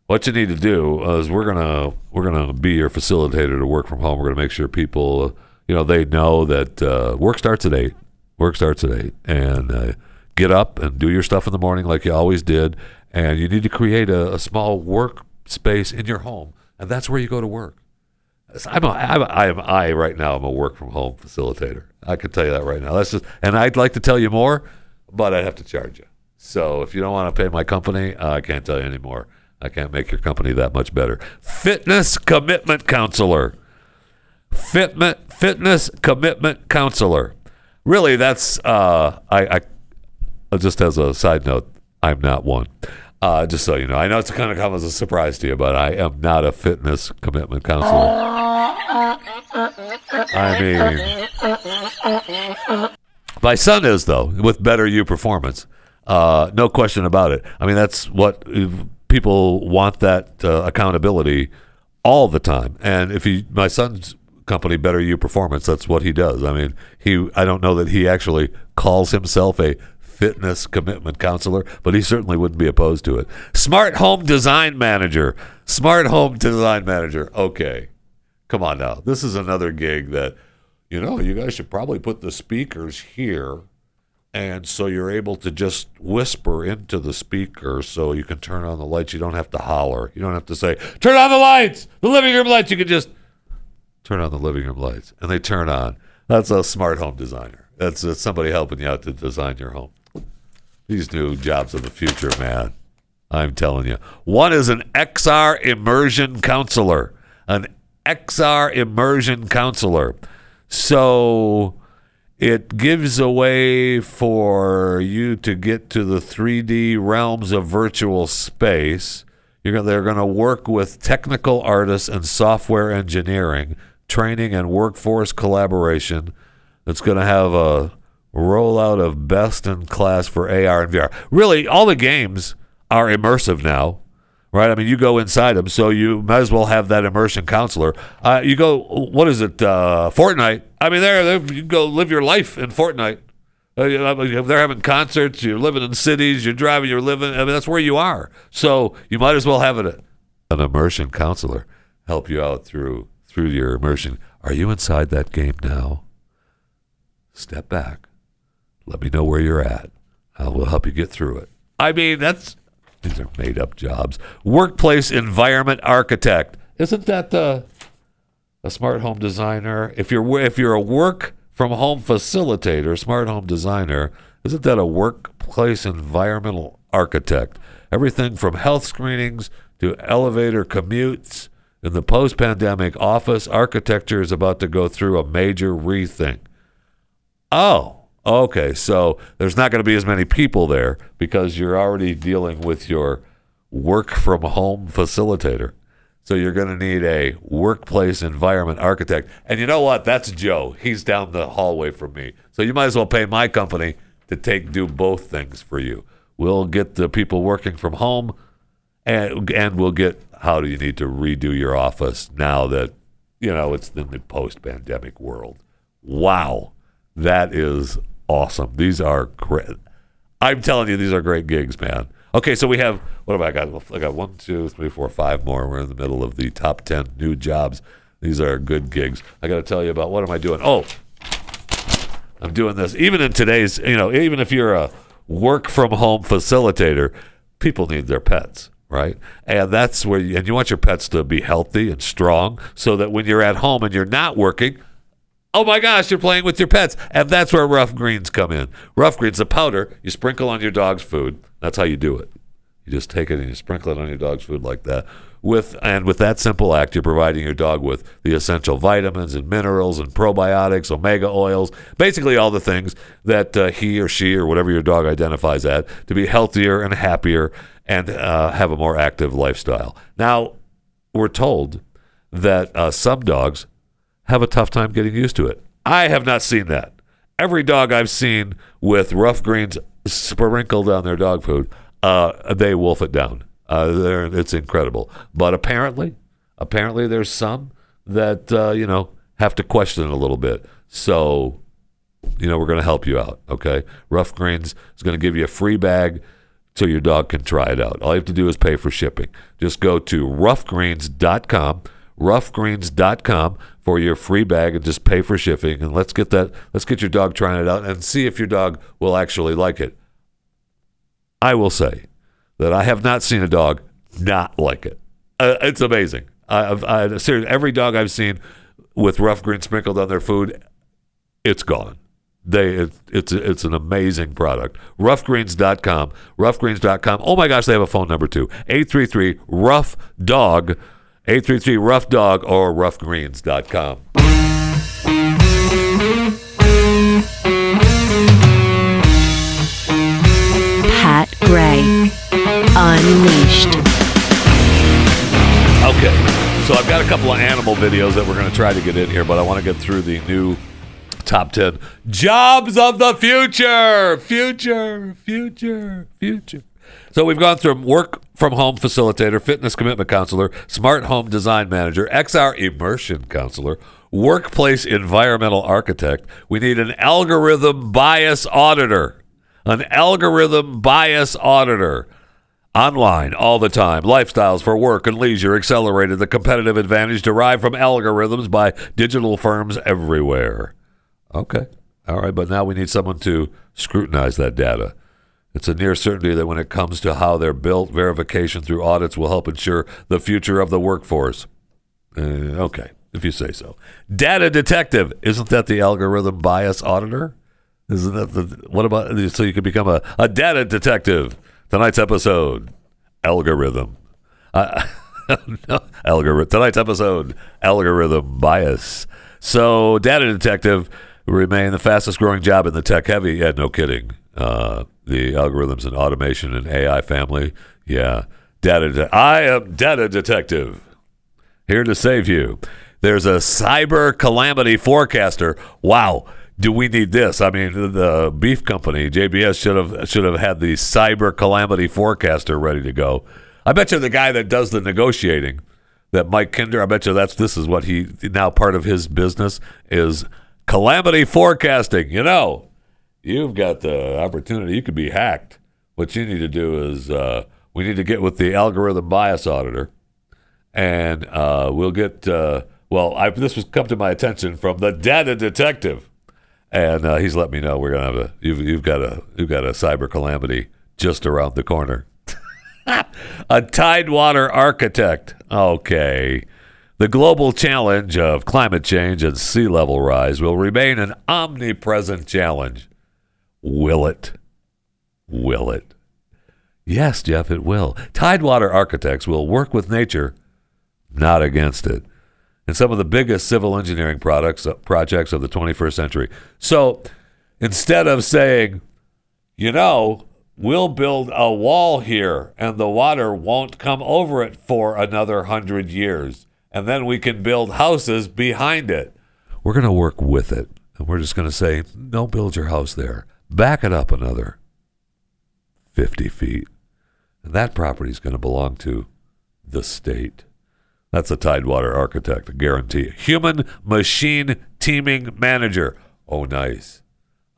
What you need to do is we're gonna we're gonna be your facilitator to work from home. We're gonna make sure people you know they know that uh, work starts at eight. Work starts at eight, and uh, get up and do your stuff in the morning like you always did. And you need to create a, a small work space in your home, and that's where you go to work. I'm a, I'm a, I'm I right now. I'm a work from home facilitator. I can tell you that right now. That's just, and I'd like to tell you more, but I'd have to charge you. So if you don't want to pay my company, uh, I can't tell you anymore. I can't make your company that much better. Fitness commitment counselor. Fitment, fitness commitment counselor. Really, that's uh, I, I. Just as a side note, I'm not one. Uh, just so you know, I know it's kind of come as a surprise to you, but I am not a fitness commitment counselor. I mean, my son is though, with Better You Performance. Uh, no question about it. I mean, that's what people want that uh, accountability all the time. And if he, my son's company Better You Performance. That's what he does. I mean, he I don't know that he actually calls himself a fitness commitment counselor, but he certainly wouldn't be opposed to it. Smart home design manager. Smart home design manager. Okay. Come on now. This is another gig that you know, you guys should probably put the speakers here and so you're able to just whisper into the speaker so you can turn on the lights. You don't have to holler. You don't have to say, "Turn on the lights." The living room lights. You can just turn on the living room lights, and they turn on. That's a smart home designer. That's, somebody helping you out to design your home. These new jobs of the future, man. I'm telling you. One is an XR immersion counselor. An XR immersion counselor. So it gives a way for you to get to the 3D realms of virtual space. You're gonna, they're going to work with technical artists and software engineering, training and workforce collaboration. It's going to have a rollout of best in class for AR and VR. Really, all the games are immersive now, right? I mean, you go inside them, so you might as well have that immersion counselor. Uh, you go, what is it, uh, Fortnite? I mean, there, you go live your life in Fortnite. Uh, you know, they're having concerts. You're living in cities. You're driving. You're living. I mean, that's where you are. So you might as well have it, an immersion counselor help you out through through your immersion. Are you inside that game now? Step back. Let me know where you're at. I will help you get through it. I mean, that's these are made up jobs. Workplace environment architect. Isn't that the a smart home designer? If you're if you're a work from home facilitator, smart home designer, isn't that a workplace environmental architect? Everything from health screenings to elevator commutes. In the post pandemic office, architecture is about to go through a major rethink. Oh, okay. So there's not going to be as many people there because you're already dealing with your work from home facilitator. So you're going to need a workplace environment architect. And you know what? That's Joe. He's down the hallway from me. So you might as well pay my company to take do both things for you. We'll get the people working from home and and we'll get how do you need to redo your office now that you know it's in the post-pandemic world. Wow. That is awesome. These are great. I'm telling you, these are great gigs, man. Okay, so we have what have I got? I got one, two, three, four, five more. We're in the middle of the top ten new jobs. These are good gigs. I got to tell you about what am I doing? Oh, I'm doing this. Even in today's, you know, even if you're a work from home facilitator, people need their pets, right? And that's where, you, and you want your pets to be healthy and strong, so that when you're at home and you're not working, oh my gosh, you're playing with your pets. And that's where rough greens come in. Rough greens, the powder you sprinkle on your dog's food. That's how you do it. You just take it and you sprinkle it on your dog's food like that. With and with that simple act, you're providing your dog with the essential vitamins and minerals and probiotics, omega oils, basically all the things that uh, he or she or whatever your dog identifies at to be healthier and happier and uh, have a more active lifestyle. Now, we're told that uh, some dogs have a tough time getting used to it. I have not seen that. Every dog I've seen with rough greens sprinkled on their dog food, uh, they wolf it down. Uh, it's incredible. But apparently, apparently, there's some that uh, you know have to question it a little bit. So, you know, we're going to help you out. Okay, Rough Greens is going to give you a free bag so your dog can try it out. All you have to do is pay for shipping. Just go to roughgreens.com, roughgreens.com for your free bag and just pay for shipping and let's get that let's get your dog trying it out and see if your dog will actually like it. I will say that I have not seen a dog not like it. Uh, it's amazing. I've, I, seriously, every dog I've seen with rough green sprinkled on their food, it's gone. They it, it's it's an amazing product. Roughgreens.com. Roughgreens.com. Oh my gosh, they have a phone number too. 833 rough dog 833 rough dog or roughgreens.com. Pat Gray Unleashed. Okay, so I've got a couple of animal videos that we're going to try to get in here, but I want to get through the new top 10 jobs of the future. Future, future, future. So we've gone through work from home facilitator, fitness commitment counselor, smart home design manager, XR immersion counselor, workplace environmental architect. We need an algorithm bias auditor. An algorithm bias auditor. Online all the time. Lifestyles for work and leisure accelerated the competitive advantage derived from algorithms by digital firms everywhere. Okay. All right, but now we need someone to scrutinize that data. It's a near certainty that when it comes to how they're built, verification through audits will help ensure the future of the workforce. Uh, okay, if you say so. Data detective. Isn't that the algorithm bias auditor? Isn't that the. What about. So you can become a, a data detective. Tonight's episode algorithm. Uh, no, algorithm. Tonight's episode algorithm bias. So, data detective remain the fastest growing job in the tech heavy. Yeah, no kidding. Uh, the algorithms and automation and AI family. Yeah, data. De- I am data detective, here to save you. There's a cyber calamity forecaster. Wow, do we need this? I mean, the, the beef company JBS should have should have had the cyber calamity forecaster ready to go. I bet you the guy that does the negotiating, that Mike Kinder. I bet you that's this is what he now part of his business is calamity forecasting. You know, you've got the opportunity. You could be hacked. What you need to do is uh, we need to get with the algorithm bias auditor, and uh, we'll get. Uh, well, I, this was come to my attention from the data detective, and uh, he's let me know we're gonna have a. You've, you've got a you've got a cyber calamity just around the corner. a Tidewater architect. Okay. The global challenge of climate change and sea level rise will remain an omnipresent challenge. Will it? Will it? Yes, Jeff, it will. Tidewater architects will work with nature, not against it. In some of the biggest civil engineering products, uh, projects of the 21st century. So instead of saying, you know, we'll build a wall here and the water won't come over it for another hundred years. And then we can build houses behind it. We're going to work with it. And we're just going to say, don't build your house there. Back it up another 50 feet. And that property is going to belong to the state. That's a Tidewater architect, guarantee. Human machine teaming manager. Oh, nice.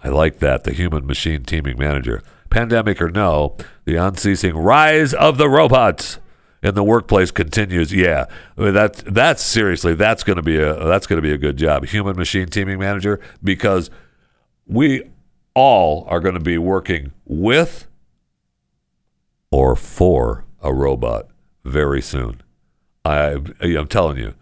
I like that, the human machine teaming manager. Pandemic or no, the unceasing rise of the robots in the workplace continues. Yeah, I mean, that's that's seriously that's going to be a that's going to be a good job, human machine teaming manager, because we all are going to be working with or for a robot very soon. I I'm telling you,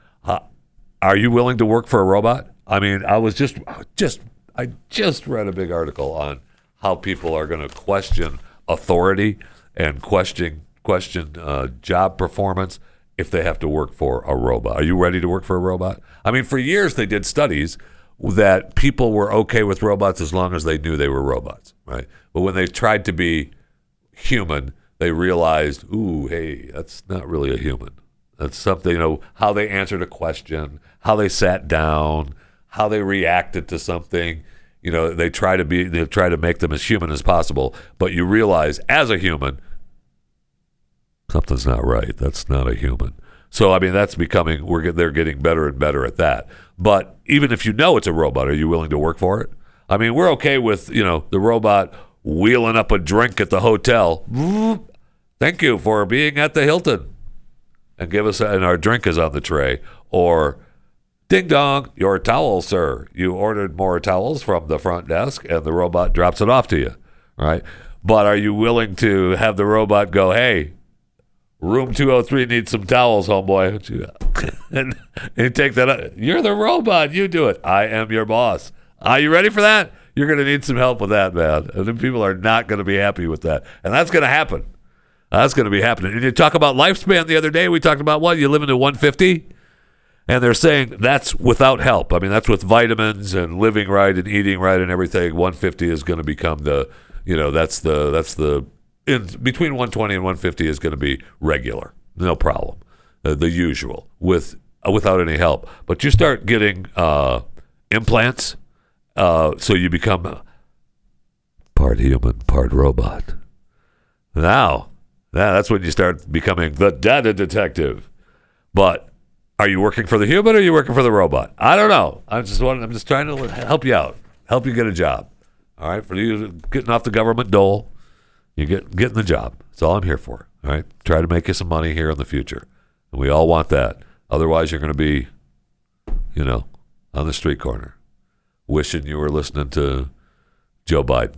are you willing to work for a robot? I mean, I was just just I just read a big article on how people are going to question authority and question question uh, job performance if they have to work for a robot. Are you ready to work for a robot? I mean, for years they did studies that people were okay with robots as long as they knew they were robots, right? But when they tried to be human, they realized, ooh, hey, that's not really a human. That's something, you know, how they answered a question, how they sat down, how they reacted to something. You know, they try to be, they try to make them as human as possible. But you realize, as a human, something's not right. That's not a human. So I mean, that's becoming we're they're getting better and better at that. But even if you know it's a robot, are you willing to work for it? I mean, we're okay with you know the robot wheeling up a drink at the hotel. Thank you for being at the Hilton, and give us and our drink is on the tray. Or ding dong, your towel, sir. You ordered more towels from the front desk, and the robot drops it off to you, right? But are you willing to have the robot go, hey? Room 203 needs some towels, homeboy. and, and take that up. You're the robot. You do it. I am your boss. Are you ready for that? You're going to need some help with that, man. And then people are not going to be happy with that. And that's going to happen. That's going to be happening. And you talk about lifespan the other day. We talked about what? You live into 150? And they're saying that's without help. I mean, that's with vitamins and living right and eating right and everything. 150 is going to become the, you know, that's the, that's the, in between 120 and 150 is going to be regular, no problem, uh, the usual with uh, without any help. But you start getting uh, implants, uh, so you become part human, part robot. Now, now that's when you start becoming the data detective. But are you working for the human or are you working for the robot? I don't know. I'm just wanting, I'm just trying to help you out, help you get a job. All right, for you getting off the government dole you get getting the job. That's all I'm here for. All right. Try to make you some money here in the future. And we all want that. Otherwise you're gonna be, you know, on the street corner, wishing you were listening to Joe Biden.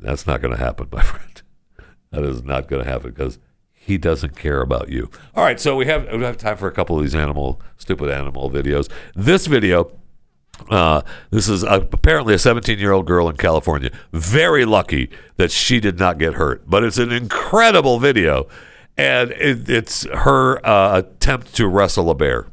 That's not gonna happen, my friend. That is not gonna happen because he doesn't care about you. All right, so we have we have time for a couple of these animal stupid animal videos. This video uh, this is a, apparently a 17 year old girl in California. Very lucky that she did not get hurt, but it's an incredible video, and it, it's her uh, attempt to wrestle a bear.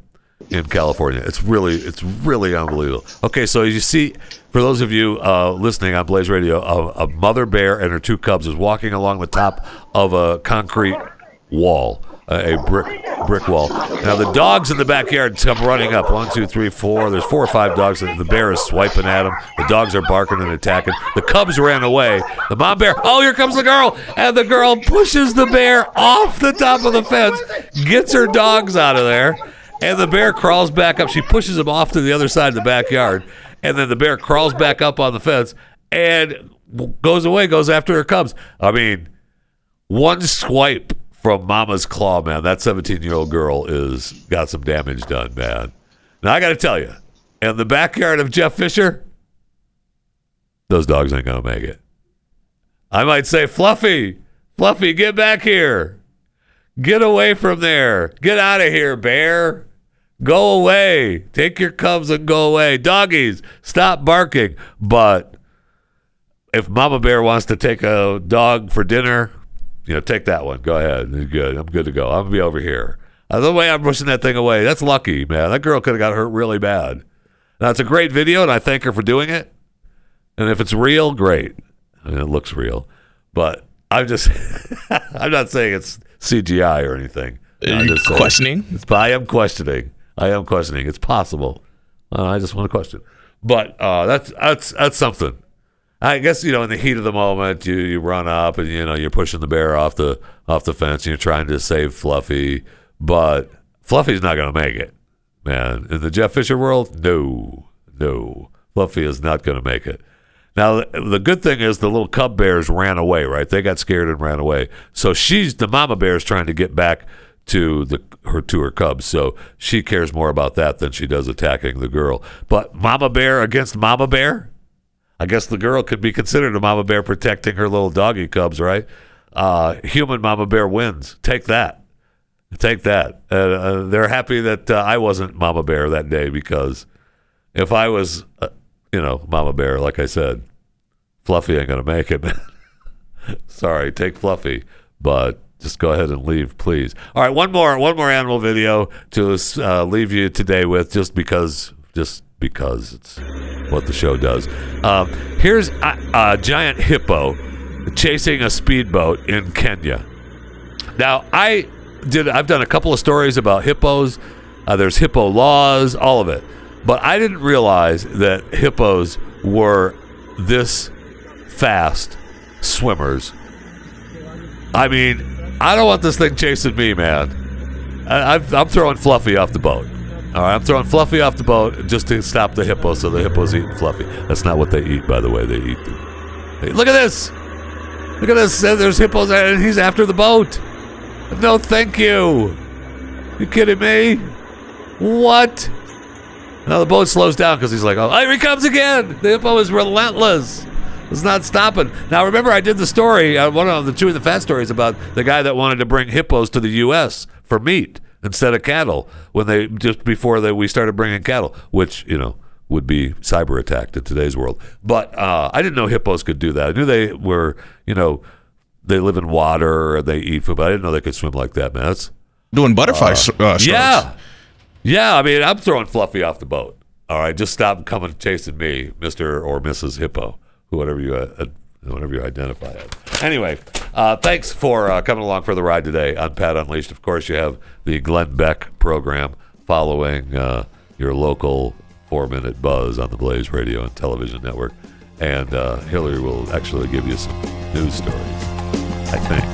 in California. It's really, it's really unbelievable. Okay, so as you see, for those of you uh, listening on Blaze Radio, a, a mother bear and her two cubs is walking along the top of a concrete wall, a, brick brick wall. Now the dogs in the backyard come running up. One, two, three, four. There's four or five dogs. The bear is swiping at them. The dogs are barking and attacking. The cubs ran away. The mom bear. Oh, here comes the girl, and the girl pushes the bear off the top of the fence, gets her dogs out of there. And the bear crawls back up. She pushes him off to the other side of the backyard. And then the bear crawls back up on the fence and goes away, goes after her cubs. I mean, one swipe from Mama's claw, man. That 17 year old girl is got some damage done, man. Now, I got to tell you, in the backyard of Jeff Fisher, those dogs ain't to make it. I might say, Fluffy, Fluffy, get back here. Get away from there. Get out of here, bear. Go away. Take your cubs and go away. Doggies, stop barking. But if Mama Bear wants to take a dog for dinner, you know, take that one. Go ahead. You're good. I'm good to go. I'm gonna be over here. Uh, the way I'm pushing that thing away, that's lucky, man. That girl could have got hurt really bad. Now it's a great video, and I thank her for doing it. And if it's real, great. I mean, it looks real, but I'm just, I'm not saying it's CGI or anything. I'm just questioning? It's, I am questioning. I am questioning. It's possible. Uh, I just want to question. But uh, that's that's that's something. I guess you know in the heat of the moment, you, you run up and you know you're pushing the bear off the off the fence and you're trying to save Fluffy, but Fluffy's not going to make it, man. In the Jeff Fisher world, no, no, Fluffy is not going to make it. Now the good thing is the little cub bears ran away, right? They got scared and ran away. So she's the mama bear is trying to get back to the her to her cubs. So she cares more about that than she does attacking the girl. But mama bear against mama bear, I guess the girl could be considered a mama bear protecting her little doggy cubs, right? Uh, human mama bear wins. Take that. Take that. Uh, uh, they're happy that uh, I wasn't mama bear that day because if I was, uh, you know, mama bear, like I said, Fluffy ain't going to make it. Sorry, take Fluffy, but just go ahead and leave, please. All right, one more, one more animal video to leave you today with, just because, just because it's what the show does. Um, here's a, a giant hippo chasing a speedboat in Kenya. Now, I did. I've done a couple of stories about hippos. Uh, there's hippo laws, all of it, but I didn't realize that hippos were this fast swimmers. I mean, I don't want this thing chasing me, man. I, I'm throwing Fluffy off the boat. All right, I'm throwing Fluffy off the boat just to stop the hippo, so the hippo's eating Fluffy. That's not what they eat, by the way. They eat. Hey, look at this. Look at this. There's hippos, and he's after the boat. No, thank you. You kidding me? What? Now the boat slows down because he's like, oh, here he comes again. The hippo is relentless. It's not stopping. Now, remember, I did the story, uh, one of the two of the Fat stories about the guy that wanted to bring hippos to the U.S. for meat instead of cattle when they just before they, we started bringing cattle, which, you know, would be cyber attacked in today's world. But uh, I didn't know hippos could do that. I knew they were, you know, they live in water and they eat food, but I didn't know they could swim like that, man. That's Doing butterfly uh, strokes. yeah. Yeah, I mean, I'm throwing Fluffy off the boat. All right, just stop coming chasing me, Mister or Mrs. Hippo, whatever you uh, whatever you identify as. Anyway, uh, thanks for uh, coming along for the ride today on Pat Unleashed. Of course, you have the Glenn Beck program following uh, your local four minute buzz on the Blaze Radio and Television Network. And uh, Hillary will actually give you some news stories, I think.